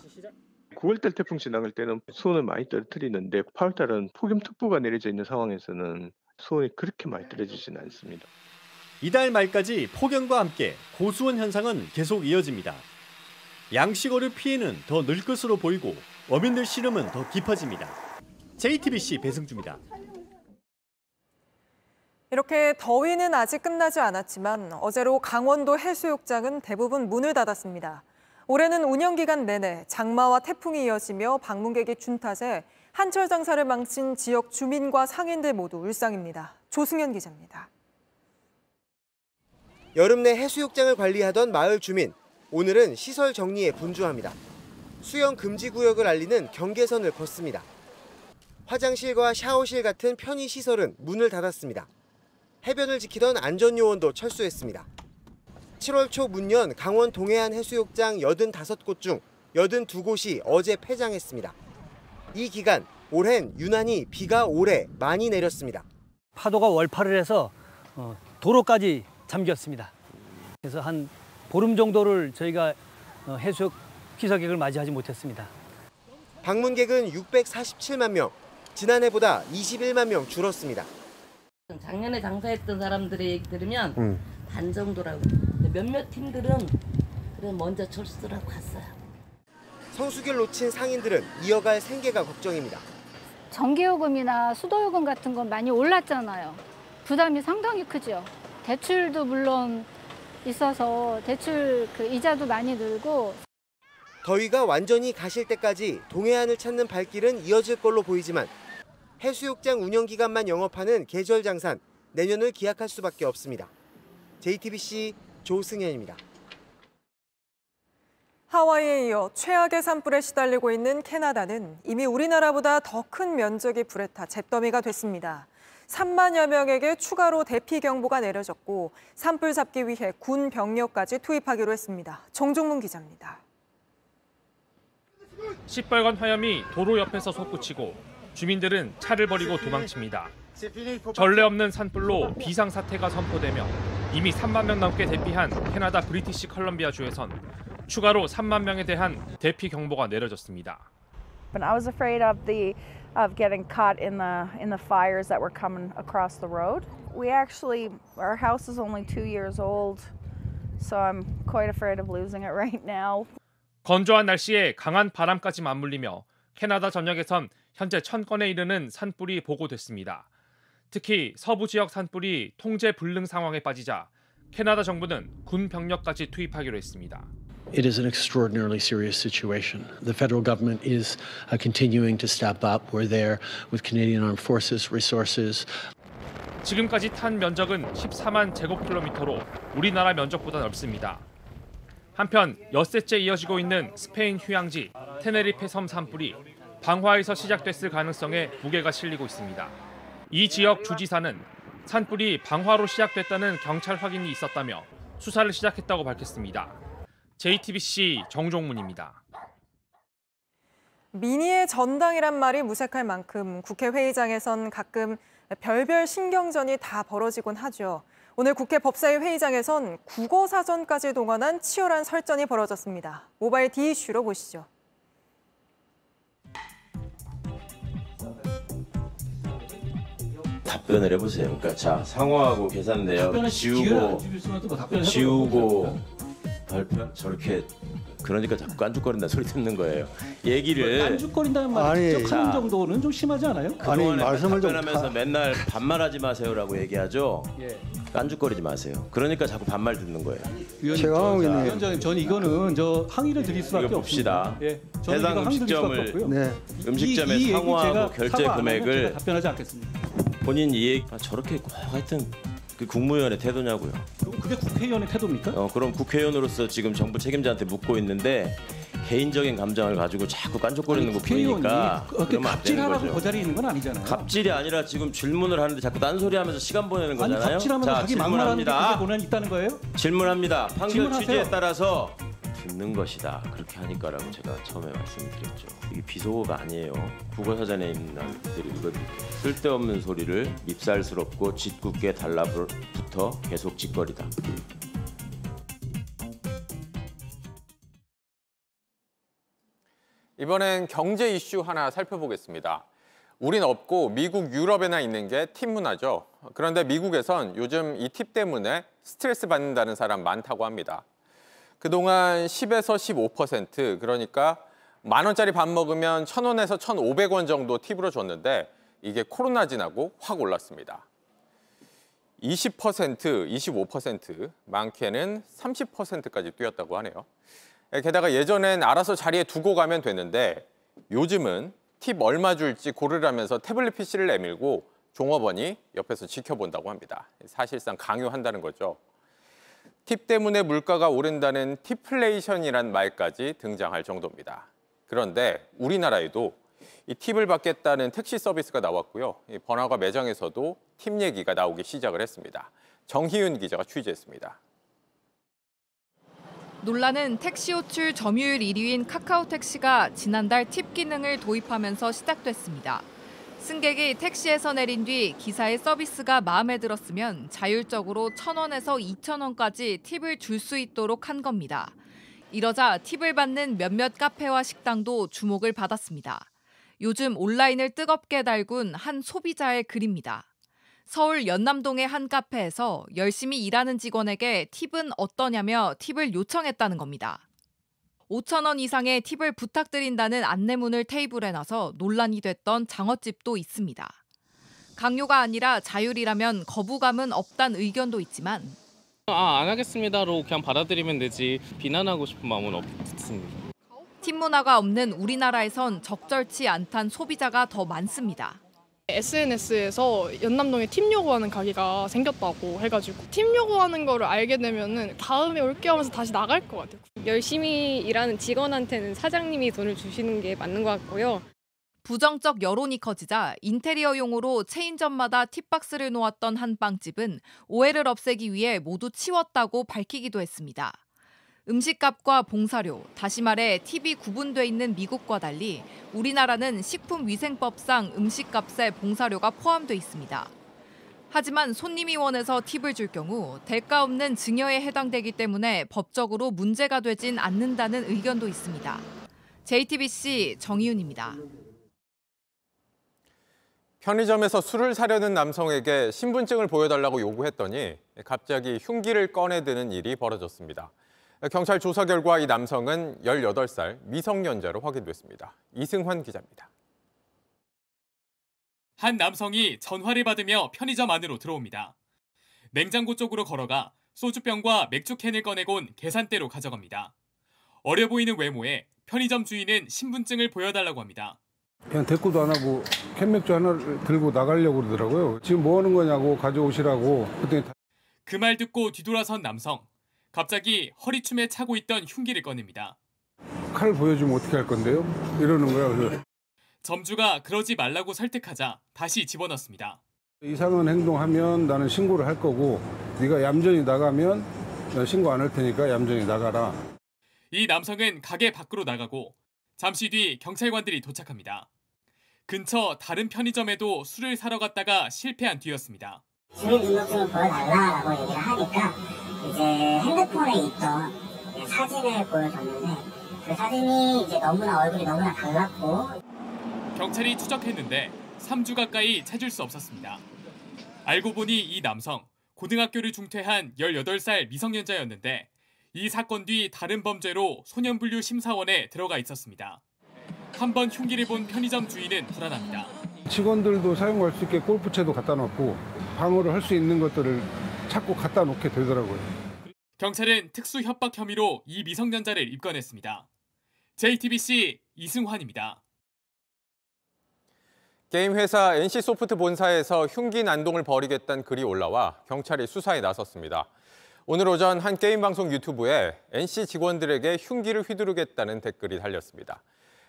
9월달 태풍 지나갈 때는 수온을 많이 떨어뜨리는데 8월달은 폭염특보가 내려져 있는 상황에서는 수온이 그렇게 많이 떨어지지는 않습니다. 이달 말까지 폭염과 함께 고수온 현상은 계속 이어집니다. 양식어류 피해는 더 늘 것으로 보이고 어민들 시름은 더 깊어집니다. JTBC 배승주입니다. 이렇게 더위는 아직 끝나지 않았지만 어제로 강원도 해수욕장은 대부분 문을 닫았습니다. 올해는 운영 기간 내내 장마와 태풍이 이어지며 방문객이 준 탓에 한철 장사를 망친 지역 주민과 상인들 모두 울상입니다. 조승현 기자입니다. 여름 내 해수욕장을 관리하던 마을 주민, 오늘은 시설 정리에 분주합니다. 수영 금지 구역을 알리는 경계선을 걷습니다. 화장실과 샤워실 같은 편의 시설은 문을 닫았습니다. 해변을 지키던 안전요원도 철수했습니다. 7월 초 문연 강원 동해안 해수욕장 85곳 중 82곳이 어제 폐장했습니다. 이 기간 올해는 유난히 비가 오래 많이 내렸습니다. 파도가 월파를 해서 어, 도로까지 잠겼습니다. 그래서 한 보름 정도를 저희가 어, 해수욕 피서객을 맞이하지 못했습니다. 방문객은 647만 명, 지난해보다 21만 명 줄었습니다. 작년에 장사했던 사람들의 얘기 들으면 음. 반 정도라고. 근데 몇몇 팀들은 그래 먼저 철수를 하고 갔어요. 성수기를 놓친 상인들은 이어갈 생계가 걱정입니다. 전기요금이나 수도요금 같은 건 많이 올랐잖아요. 부담이 상당히 크죠. 대출도 물론 있어서 대출 그 이자도 많이 늘고 더위가 완전히 가실 때까지 동해안을 찾는 발길은 이어질 걸로 보이지만 해수욕장 운영 기간만 영업하는 계절 장산 내년을 기약할 수밖에 없습니다. JTBC 조승현입니다. 하와이에 이어 최악의 산불에 시달리고 있는 캐나다는 이미 우리나라보다 더 큰 면적의 불에 타 잿더미가 됐습니다. 3만여 명에게 추가로 대피 경보가 내려졌고 산불 잡기 위해 군 병력까지 투입하기로 했습니다. 정종문 기자입니다. 시뻘건 화염이 도로 옆에서 솟구치고 주민들은 차를 버리고 도망칩니다. 전례 없는 산불로 비상사태가 선포되며 이미 3만 명 넘게 대피한 캐나다 브리티시 컬럼비아 주에선 추가로 3만 명에 대한 대피 경보가 내려졌습니다. But I was afraid of the of getting caught in the in the fires that were coming across the road. We actually our house is only 2 years old. So I'm quite afraid of losing it right now. 건조한 날씨에 강한 바람까지 맞물리며 캐나다 전역에선 현재 천 건에 이르는 산불이 보고됐습니다. 특히 서부 지역 산불이 통제 불능 상황에 빠지자 캐나다 정부는 군 병력까지 투입하기로 했습니다. It is an extraordinarily serious situation. The federal government is uh, continuing to step up. We're there with Canadian Armed Forces resources. 지금까지 탄 면적은 14만 제곱킬로미터로 우리나라 면적보다 넓습니다. 한편 엿새째 이어지고 있는 스페인 휴양지 테네리페 섬 산불이 방화에서 시작됐을 가능성에 무게가 실리고 있습니다. 이 지역 주지사는 산불이 방화로 시작됐다는 경찰 확인이 있었다며 수사를 시작했다고 밝혔습니다. JTBC 정종문입니다. 민의의 전당이란 말이 무색할 만큼 국회 회의장에선 가끔 별별 신경전이 다 벌어지곤 하죠. 오늘 국회 법사위 회의장에선 국어 사전까지 동원한 치열한 설전이 벌어졌습니다. 모바일 D 이슈로 보시죠. 답변을 해보세요. 그러니까 자 상호하고 계산 내역 지우고 지우고 발표 저렇게 그러니까 자꾸 깐죽거린다 소리 듣는 거예요. 얘기를 깐죽거린다는 말 아니, 직접 하는 자. 정도는 좀 심하지 않아요? 그동안에 말씀을 좀 답변하면서 맨날 반말하지 마세요라고 얘기하죠. 예. 깐죽거리지 마세요. 그러니까 자꾸 반말 듣는 거예요. 위원장님, 위원장님, 전 이거는 저 항의를 드릴 수밖에. 없습니다. 예, 저는 해당 음식점을. 네. 음식점에 이- 이 얘기 상호하고 제가 결제 금액을- 제가 답변하지 않겠습니다. 본인 이해 아, 저렇게 꼭 하여튼 그 국무위원의 태도냐고요. 그게 국회의원의 태도입니까? 어, 그럼 국회의원으로서 지금 정부 책임자한테 묻고 있는데 개인적인 감정을 가지고 자꾸 깐족거리는 거 보니까 그러면 갑질하라고. 그 자리에 있는 건 아니잖아요. 갑질이 아니라 지금 질문을 하는데 자꾸 딴소리 하면서 시간 보내는 아니 거잖아요. 갑질하면서 자 자기 막말하는 게 그게 질문합니다. 고난이 있다는 거예요? 질문합니다. 판결 질문하세요. 취지에 따라서 듣는 것이다. 그렇게 하니까라고 제가 처음에 말씀드렸죠. 이게 비속어가 아니에요. 국어사전에 있는 말들이 이거든요. 쓸데없는 소리를 밉살스럽고 짓궂게 달라붙어 계속 짓거리다. 이번엔 경제 이슈 하나 살펴보겠습니다. 우린 없고 미국, 유럽에나 있는 게 팁 문화죠. 그런데 미국에선 요즘 이 팁 때문에 스트레스 받는다는 사람 많다고 합니다. 그동안 10에서 15% 그러니까 만 원짜리 밥 먹으면 천 원에서 천 오백 원 정도 팁으로 줬는데 이게 코로나 지나고 확 올랐습니다. 20%, 25%, 많게는 30%까지 뛰었다고 하네요. 게다가 예전엔 알아서 자리에 두고 가면 됐는데 요즘은 팁 얼마 줄지 고르라면서 태블릿 PC를 내밀고 종업원이 옆에서 지켜본다고 합니다. 사실상 강요한다는 거죠. 팁 때문에 물가가 오른다는 팁플레이션이란 말까지 등장할 정도입니다. 그런데 우리나라에도 이 팁을 받겠다는 택시 서비스가 나왔고요. 이 번화가 매장에서도 팁 얘기가 나오기 시작을 했습니다. 정희윤 기자가 취재했습니다. 논란은 택시 호출 점유율 1위인 카카오택시가 지난달 팁 기능을 도입하면서 시작됐습니다. 승객이 택시에서 내린 뒤 기사의 서비스가 마음에 들었으면 자율적으로 1,000원에서 2,000원까지 팁을 줄 수 있도록 한 겁니다. 이러자 팁을 받는 몇몇 카페와 식당도 주목을 받았습니다. 요즘 온라인을 뜨겁게 달군 한 소비자의 글입니다. 서울 연남동의 한 카페에서 열심히 일하는 직원에게 팁은 어떠냐며 팁을 요청했다는 겁니다. 5천 원 이상의 팁을 부탁드린다는 안내문을 테이블에 놔서 논란이 됐던 장어집도 있습니다. 강요가 아니라 자율이라면 거부감은 없단 의견도 있지만 아, 안 하겠습니다로 그냥 받아들이면 되지 비난하고 싶은 마음은 없습니다. 팁 문화가 없는 우리나라에선 적절치 않단 소비자가 더 많습니다. SNS에서 연남동에 팁 요구하는 가게가 생겼다고 해가지고 팁 요구하는 거를 알게 되면은 다음에 올게 하면서 다시 나갈 것 같아요. 열심히 일하는 직원한테는 사장님이 돈을 주시는 게 맞는 것 같고요. 부정적 여론이 커지자 인테리어용으로 체인점마다 팁박스를 놓았던 한 빵집은 오해를 없애기 위해 모두 치웠다고 밝히기도 했습니다. 음식값과 봉사료, 다시 말해 팁이 구분돼 있는 미국과 달리 우리나라는 식품위생법상 음식값에 봉사료가 포함돼 있습니다. 하지만 손님이 원해서 팁을 줄 경우 대가 없는 증여에 해당되기 때문에 법적으로 문제가 되진 않는다는 의견도 있습니다. JTBC 정희윤입니다. 편의점에서 술을 사려는 남성에게 신분증을 보여달라고 요구했더니 갑자기 흉기를 꺼내드는 일이 벌어졌습니다. 경찰 조사 결과 이 남성은 18살 미성년자로 확인됐습니다. 이승환 기자입니다. 한 남성이 전화를 받으며 편의점 안으로 들어옵니다. 냉장고 쪽으로 걸어가 소주병과 맥주캔을 꺼내곤 계산대로 가져갑니다. 어려 보이는 외모에 편의점 주인은 신분증을 보여달라고 합니다. 그냥 대꾸도 안 하고 캔맥주 하나를 들고 나가려고 그러더라고요. 지금 뭐 하는 거냐고 가져오시라고. 그때 그 말 듣고 뒤돌아선 남성. 갑자기 허리춤에 차고 있던 흉기를 꺼냅니다. 칼 보여주면 어떻게 할 건데요? 이러는 거야. 그래서 점주가 그러지 말라고 설득하자 다시 집어넣습니다. 이상한 행동하면 나는 신고를 할 거고 네가 얌전히 나가면 난 신고 안 할 테니까 얌전히 나가라. 이 남성은 가게 밖으로 나가고 잠시 뒤 경찰관들이 도착합니다. 근처 다른 편의점에도 술을 사러 갔다가 실패한 뒤였습니다. 주민등록증을 보여달라고 얘기를 하니까 이제 핸드폰에 있던 사진을 보여줬는데 그 사진이 이제 너무나 얼굴이 너무나 달랐고 경찰이 추적했는데 3주 가까이 찾을 수 없었습니다. 알고 보니 이 남성 고등학교를 중퇴한 18살 미성년자였는데 이 사건 뒤 다른 범죄로 소년분류 심사원에 들어가 있었습니다. 한 번 흉기를 본 편의점 주인은 불안합니다. 직원들도 사용할 수 있게 골프채도 갖다 놨고 방어를 할 수 있는 것들을 자꾸 갖다 놓게 되더라고요. 경찰은 특수 협박 혐의로 이 미성년자를 입건했습니다. JTBC 이승환입니다. 게임 회사 NC소프트 본사에서 흉기 난동을 벌이겠다는 글이 올라와 경찰이 수사에 나섰습니다. 오늘 오전 한 게임 방송 유튜브에 NC 직원들에게 흉기를 휘두르겠다는 댓글이 달렸습니다.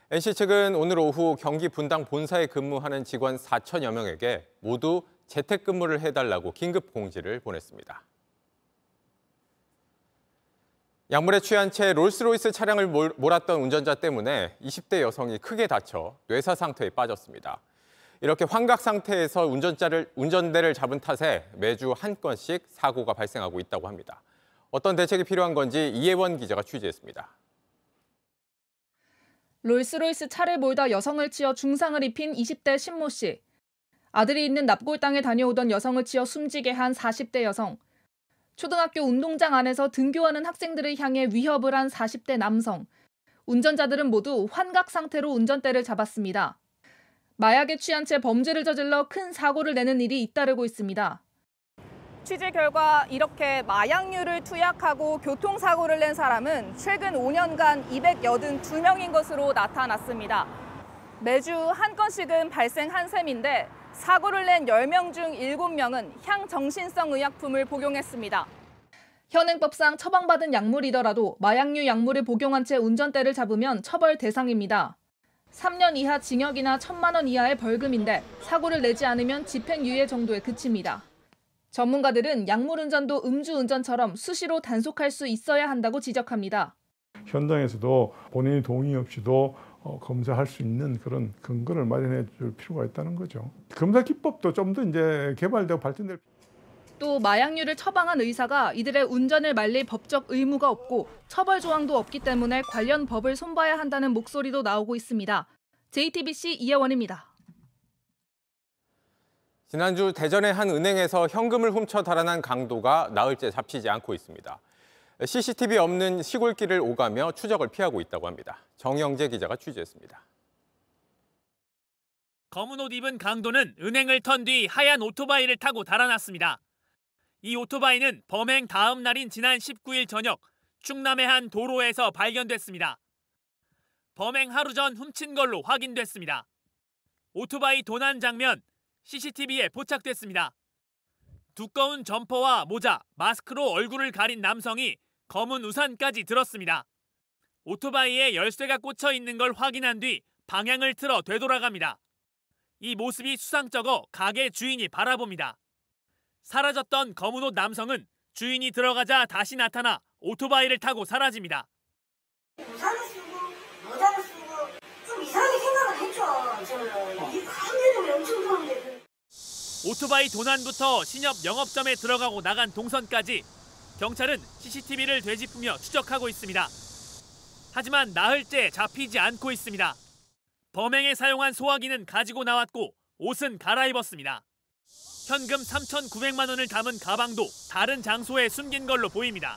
NC 측은 오늘 오후 경기 분당 본사에 근무하는 직원 4천여 명에게 모두 재택근무를 해달라고 긴급 공지를 보냈습니다. 약물에 취한 채 롤스로이스 차량을 몰았던 운전자 때문에 20대 여성이 크게 다쳐 뇌사 상태에 빠졌습니다. 이렇게 환각 상태에서 운전자를, 운전대를 잡은 탓에 매주 한 건씩 사고가 발생하고 있다고 합니다. 어떤 대책이 필요한 건지 이혜원 기자가 취재했습니다. 롤스로이스 차를 몰다 여성을 치어 중상을 입힌 20대 신모 씨. 아들이 있는 납골당에 다녀오던 여성을 치어 숨지게 한 40대 여성. 초등학교 운동장 안에서 등교하는 학생들을 향해 위협을 한 40대 남성. 운전자들은 모두 환각 상태로 운전대를 잡았습니다. 마약에 취한 채 범죄를 저질러 큰 사고를 내는 일이 잇따르고 있습니다. 취재 결과 이렇게 마약류를 투약하고 교통사고를 낸 사람은 최근 5년간 282명인 것으로 나타났습니다. 매주 한 건씩은 발생한 셈인데 사고를 낸 10명 중 7명은 향정신성 의약품을 복용했습니다. 현행법상 처방받은 약물이더라도 마약류 약물을 복용한 채 운전대를 잡으면 처벌 대상입니다. 3년 이하 징역이나 1천만 원 이하의 벌금인데 사고를 내지 않으면 집행유예 정도에 그칩니다. 전문가들은 약물 운전도 음주 운전처럼 수시로 단속할 수 있어야 한다고 지적합니다. 현장에서도 본인이 동의 없이도 어, 검사할 수 있는 그런 근거를 마련해 줄 필요가 있다는 거죠. 검사 기법도 좀 더 이제 개발되고 발전될 또 마약류를 처방한 의사가 이들의 운전을 말릴 법적 의무가 없고 처벌 조항도 없기 때문에 관련 법을 손봐야 한다는 목소리도 나오고 있습니다. JTBC 이혜원입니다. 지난주 대전의 한 은행에서 현금을 훔쳐 달아난 강도가 나흘째 잡히지 않고 있습니다. CCTV 없는 시골길을 오가며 추적을 피하고 있다고 합니다. 정영재 기자가 취재했습니다. 검은 옷 입은 강도는 은행을 턴 뒤 하얀 오토바이를 타고 달아났습니다. 이 오토바이는 범행 다음 날인 지난 19일 저녁 충남의 한 도로에서 발견됐습니다. 범행 하루 전 훔친 걸로 확인됐습니다. 오토바이 도난 장면 CCTV에 포착됐습니다. 두꺼운 점퍼와 모자, 마스크로 얼굴을 가린 남성이 검은 우산까지 들었습니다. 오토바이에 열쇠가 꽂혀 있는 걸 확인한 뒤 방향을 틀어 되돌아갑니다. 이 모습이 수상쩍어 가게 주인이 바라봅니다. 사라졌던 검은 옷 남성은 주인이 들어가자 다시 나타나 오토바이를 타고 사라집니다. 우산을 쓰고 모자를 쓰고 좀 이상하게 생각을 했죠. 저는 좋은데. 오토바이 도난부터 신협 영업점에 들어가고 나간 동선까지 경찰은 CCTV를 되짚으며 추적하고 있습니다. 하지만 나흘째 잡히지 않고 있습니다. 범행에 사용한 소화기는 가지고 나왔고 옷은 갈아입었습니다. 현금 3,900만 원을 담은 가방도 다른 장소에 숨긴 걸로 보입니다.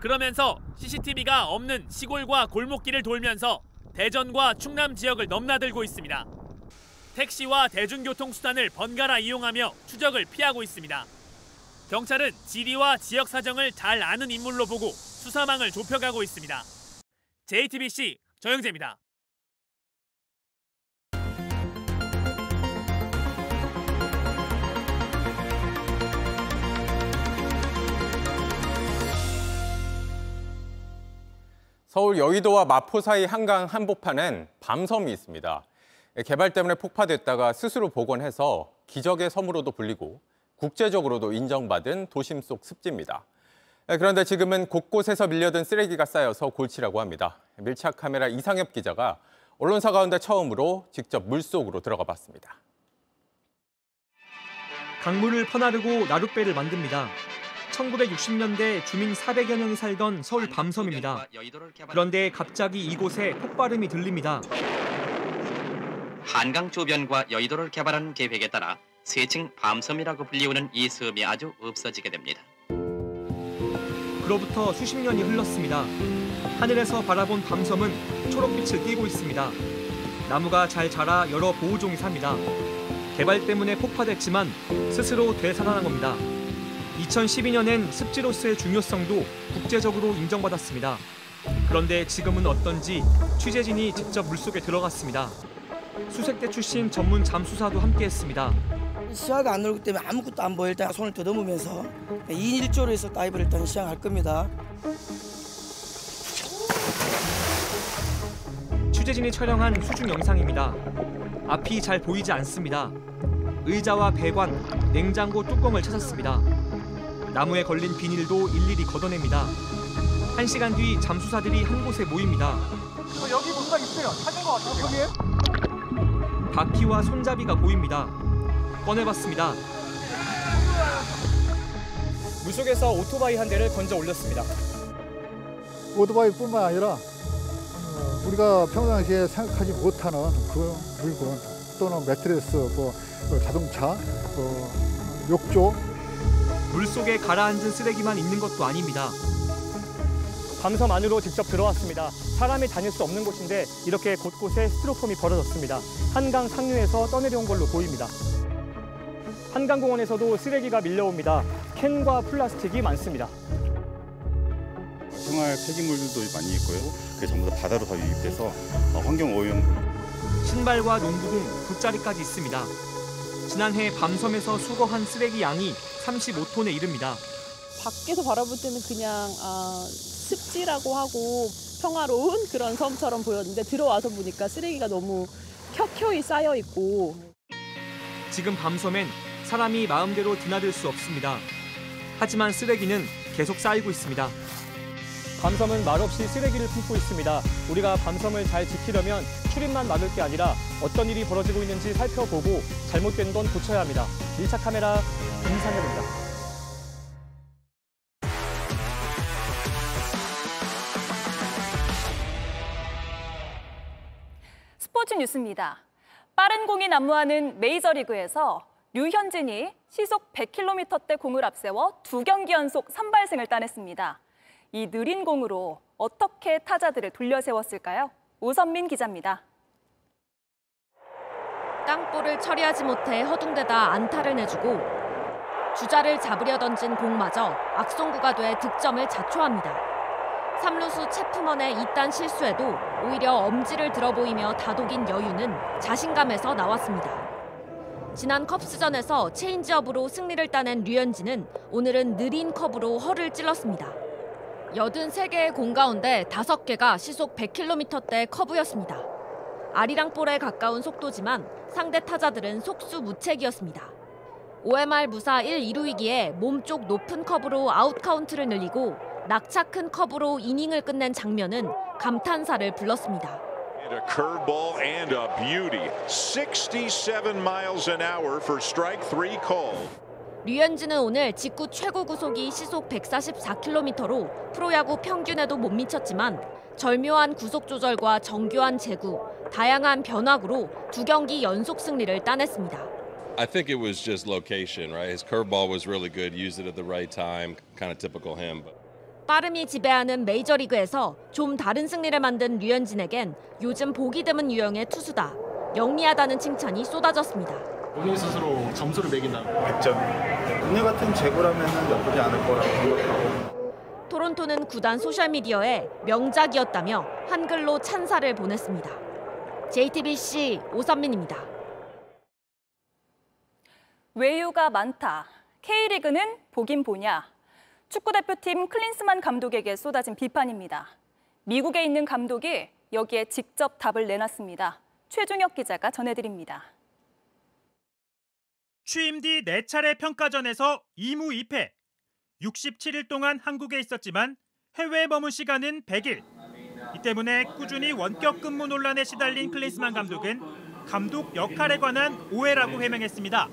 그러면서 CCTV가 없는 시골과 골목길을 돌면서 대전과 충남 지역을 넘나들고 있습니다. 택시와 대중교통수단을 번갈아 이용하며 추적을 피하고 있습니다. 경찰은 지리와 지역 사정을 잘 아는 인물로 보고 수사망을 좁혀가고 있습니다. JTBC 정영재입니다. 서울 여의도와 마포 사이 한강 한복판엔 밤섬이 있습니다. 개발 때문에 폭파됐다가 스스로 복원해서 기적의 섬으로도 불리고 국제적으로도 인정받은 도심 속 습지입니다. 그런데 지금은 곳곳에서 밀려든 쓰레기가 쌓여서 골치라고 합니다. 밀착 카메라 이상엽 기자가 언론사 가운데 처음으로 직접 물속으로 들어가 봤습니다. 강물을 퍼나르고 나룻배를 만듭니다. 1960년대 주민 400여 명이 살던 서울 밤섬입니다. 그런데 갑자기 이곳에 폭발음이 들립니다. 한강 주변과 여의도를 개발하는 계획에 따라 세층 밤섬이라고 불리우는 이 섬이 아주 없어지게 됩니다. 그로부터 수십 년이 흘렀습니다. 하늘에서 바라본 밤섬은 초록빛을 띠고 있습니다. 나무가 잘 자라 여러 보호종이 삽니다. 개발 때문에 폭파됐지만 스스로 되살아난 겁니다. 2012년엔 습지로서의 중요성도 국제적으로 인정받았습니다. 그런데 지금은 어떤지 취재진이 직접 물속에 들어갔습니다. 수색대 출신 전문 잠수사도 함께했습니다. 시야가 안 넓기 때문에 아무것도 안 보일 때 손을 더듬으면서 2인 1조로 해서 다이브를 일단 시작할 겁니다. 취재진이 촬영한 수중 영상입니다. 앞이 잘 보이지 않습니다. 의자와 배관, 냉장고 뚜껑을 찾았습니다. 나무에 걸린 비닐도 일일이 걷어냅니다. 한 시간 뒤 잠수사들이 한 곳에 모입니다. 여기 뭔가 있어요. 찾은 것 같아요. 여기에? 바퀴와 손잡이가 보입니다. 꺼내봤습니다. 물속에서 오토바이 한 대를 건져 올렸습니다. 오토바이뿐만 아니라 어, 우리가 평상시에 생각하지 못하는 그 물건 또는 매트리스, 뭐 어, 자동차, 어, 욕조 물속에 가라앉은 쓰레기만 있는 것도 아닙니다. 밤섬 안으로 직접 들어왔습니다. 사람이 다닐 수 없는 곳인데 이렇게 곳곳에 스티로폼이 벌어졌습니다. 한강 상류에서 떠내려온 걸로 보입니다. 한강공원에서도 쓰레기가 밀려옵니다. 캔과 플라스틱이 많습니다. 생활 폐기물들도 많이 있고요. 그게 전부 다 바다로 다 유입돼서 환경 오염. 신발과 농구공, 돗자리까지 있습니다. 지난해 밤섬에서 수거한 쓰레기 양이 35톤에 이릅니다. 밖에서 바라볼 때는 그냥 아, 습지라고 하고 평화로운 그런 섬처럼 보였는데 들어와서 보니까 쓰레기가 너무 켜켜이 쌓여 있고 지금 밤섬엔 사람이 마음대로 드나들 수 없습니다. 하지만 쓰레기는 계속 쌓이고 있습니다. 밤섬은 말없이 쓰레기를 품고 있습니다. 우리가 밤섬을 잘 지키려면 출입만 막을 게 아니라 어떤 일이 벌어지고 있는지 살펴보고 잘못된 건 고쳐야 합니다. 밀착 카메라 임상엽입니다. 뉴스입니다. 빠른 공이 난무하는 메이저리그에서 류현진이 시속 100km대 공을 앞세워 두 경기 연속 선발승을 따냈습니다. 이 느린 공으로 어떻게 타자들을 돌려세웠을까요? 오선민 기자입니다. 땅볼을 처리하지 못해 허둥대다 안타를 내주고 주자를 잡으려 던진 공마저 악송구가 돼 득점을 자초합니다. 3루수 체프먼의 이딴 실수에도 오히려 엄지를 들어 보이며 다독인 여유는 자신감에서 나왔습니다. 지난 컵스전에서 체인지업으로 승리를 따낸 류현진은 오늘은 느린 커브로 허를 찔렀습니다. 83개의 공 가운데 5개가 시속 100km대 커브였습니다. 아리랑 볼에 가까운 속도지만 상대 타자들은 속수무책이었습니다. 5회말 무사 1, 2루 위기에 몸쪽 높은 커브로 아웃 카운트를 늘리고 낙차 큰 커브로 이닝을 끝낸 장면은 감탄사를 불렀습니다. And a curveball and a beauty. 67 miles an hour for strike three call. 류현진은 오늘 직구 최고 구속이 시속 144km로 프로야구 평균에도 못 미쳤지만 절묘한 구속 조절과 정교한 제구, 다양한 변화구로 두 경기 연속 승리를 따냈습니다. I think it was just location, right? His curveball was really good, used it at the right time, kind of typical him. But... 빠름이 지배하는 메이저리그에서 좀 다른 승리를 만든 류현진에겐 요즘 보기 드문 유형의 투수다. 영리하다는 칭찬이 쏟아졌습니다. 본인 스스로 점수를 매긴다면 100점. 오늘 같은 제구라면 나쁘지 않을 거라고 생각하고. 토론토는 구단 소셜미디어에 명작이었다며 한글로 찬사를 보냈습니다. JTBC 오선민입니다. 외유가 많다. K리그는 보긴 보냐. 축구대표팀 클린스만 감독에게 쏟아진 비판입니다. 미국에 있는 감독이 여기에 직접 답을 내놨습니다. 최중혁 기자가 전해드립니다. 취임 뒤 4차례 평가전에서 2무 2패. 67일 동안 한국에 있었지만 해외에 머문 시간은 100일. 이 때문에 꾸준히 원격 근무 논란에 시달린 클린스만 감독은 감독 역할에 관한 오해라고 해명했습니다.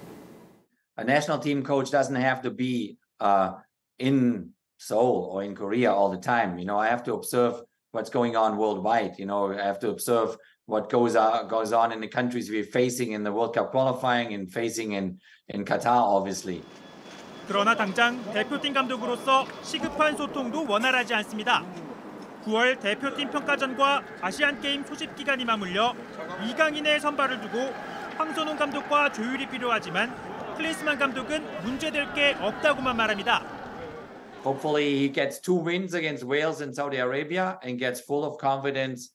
A national team coach doesn't have to be uh, in Seoul or in Korea all the time. You know, I have to observe what's going on worldwide. You know, I have to observe what goes on, goes on in the countries we're facing in the World Cup qualifying and facing in, in Qatar, obviously. 그러나 당장 대표팀 감독으로서 시급한 소통도 원활하지 않습니다. 9월 대표팀 평가전과 아시안 게임 소집 기간이 맞물려 이강인의 선발을 두고 황선홍 감독과 조율이 필요하지만 클린스만 감독은 문제될 게 없다고만 말합니다. Hopefully he gets two wins against Wales and Saudi Arabia and gets full of confidence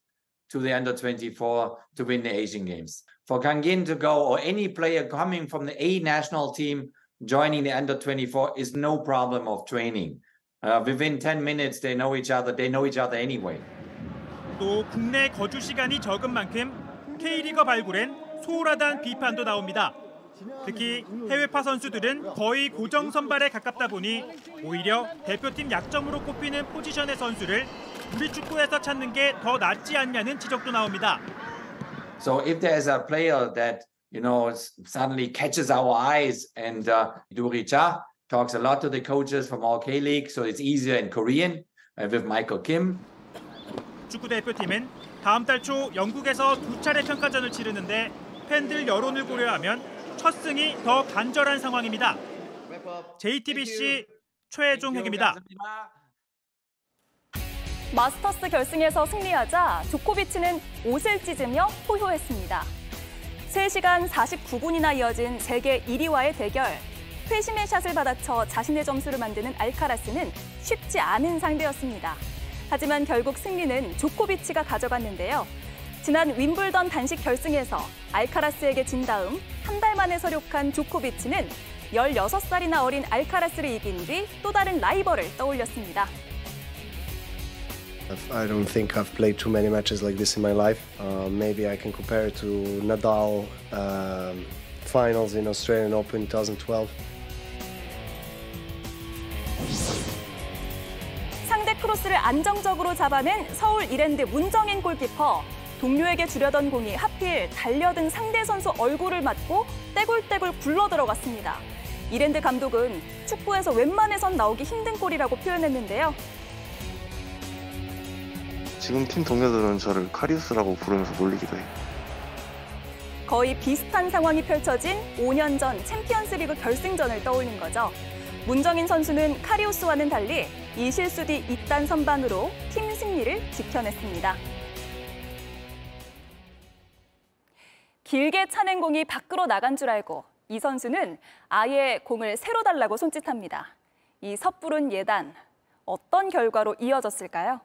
to the under 24 to win the Asian Games. For Kangin to go or any player coming from the A national team joining the under 24 is no problem of training. Uh, within 10 minutes they know each other. They know each other anyway. 또 국내 거주 시간이 적은 만큼 K리거 발굴엔 소홀하다는 비판도 나옵니다. 특히 해외파 선수들은 거의 고정 선발에 가깝다 보니 오히려 대표팀 약점으로 꼽히는 포지션의 선수를 우리 축구에서 찾는 게 더 낫지 않냐는 지적도 나옵니다. So if there's a player that you know suddenly catches our eyes, and uh, Duri Cha talks a lot to the coaches from all K League, so it's easier in Korean uh, with Michael Kim. 축구 대표팀은 다음 달 초 영국에서 두 차례 평가전을 치르는데 팬들 여론을 고려하면 첫 승이 더 간절한 상황입니다. JTBC 최종혁입니다. 마스터스 결승에서 승리하자 조코비치는 옷을 찢으며 포효했습니다. 3시간 49분이나 이어진 세계 1위와의 대결. 회심의 샷을 받아쳐 자신의 점수를 만드는 알카라스는 쉽지 않은 상대였습니다. 하지만 결국 승리는 조코비치가 가져갔는데요. 지난 윈블던 단식 결승에서 알카라스에게 진 다음 한 달 만에 서력한 조코비치는 16살이나 어린 알카라스를 이긴 뒤 또 다른 라이벌을 떠올렸습니다. I don't think I've played too many matches like this in my life. Uh, maybe I can compare it to Nadal um, finals in Australian Open 2012. 상대 크로스를 안정적으로 잡아낸 서울 이랜드 문정인 골키퍼. 동료에게 주려던 공이 하필 달려든 상대 선수 얼굴을 맞고 떼굴떼굴 굴러 들어갔습니다. 이랜드 감독은 축구에서 웬만해선 나오기 힘든 골이라고 표현했는데요. 지금 팀 동료들은 저를 카리우스라고 부르면서 놀리기도 해요. 거의 비슷한 상황이 펼쳐진 5년 전 챔피언스리그 결승전을 떠올린 거죠. 문정인 선수는 카리우스와는 달리 이 실수 뒤 잇단 선방으로 팀 승리를 지켜냈습니다. 길게 차낸 공이 밖으로 나간 줄 알고 이 선수는 아예 공을 새로 달라고 손짓합니다. 이 섣부른 예단, 어떤 결과로 이어졌을까요?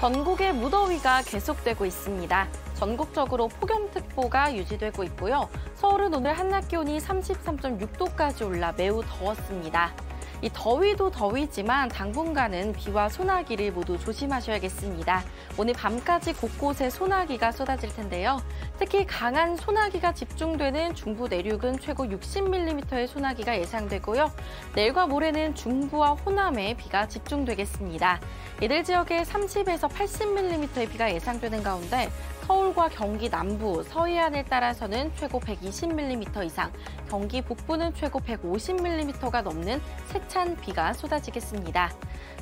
전국의 무더위가 계속되고 있습니다. 전국적으로 폭염특보가 유지되고 있고요. 서울은 오늘 한낮 기온이 33.6도까지 올라 매우 더웠습니다. 이 더위도 더위지만 당분간은 비와 소나기를 모두 조심하셔야겠습니다. 오늘 밤까지 곳곳에 소나기가 쏟아질 텐데요. 특히 강한 소나기가 집중되는 중부 내륙은 최고 60mm의 소나기가 예상되고요. 내일과 모레는 중부와 호남에 비가 집중되겠습니다. 이들 지역에 30에서 80mm의 비가 예상되는 가운데 서울과 경기 남부, 서해안을 따라서는 최고 120mm 이상, 경기 북부는 최고 150mm가 넘는 세찬 비가 쏟아지겠습니다.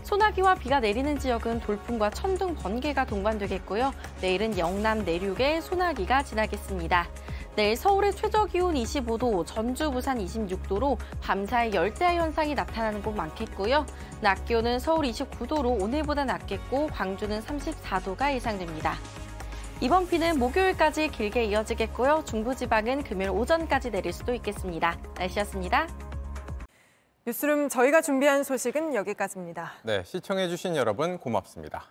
소나기와 비가 내리는 지역은 돌풍과 천둥, 번개가 동반되겠고요. 내일은 영남 내륙에 소나기가 지나겠습니다. 내일 서울의 최저 기온 25도, 전주, 부산 26도로 밤사이 열대야 현상이 나타나는 곳 많겠고요. 낮 기온은 서울 29도로 오늘보다 낮겠고 광주는 34도가 예상됩니다. 이번 비는 목요일까지 길게 이어지겠고요. 중부지방은 금요일 오전까지 내릴 수도 있겠습니다. 날씨였습니다. 뉴스룸 저희가 준비한 소식은 여기까지입니다. 네, 시청해주신 여러분 고맙습니다.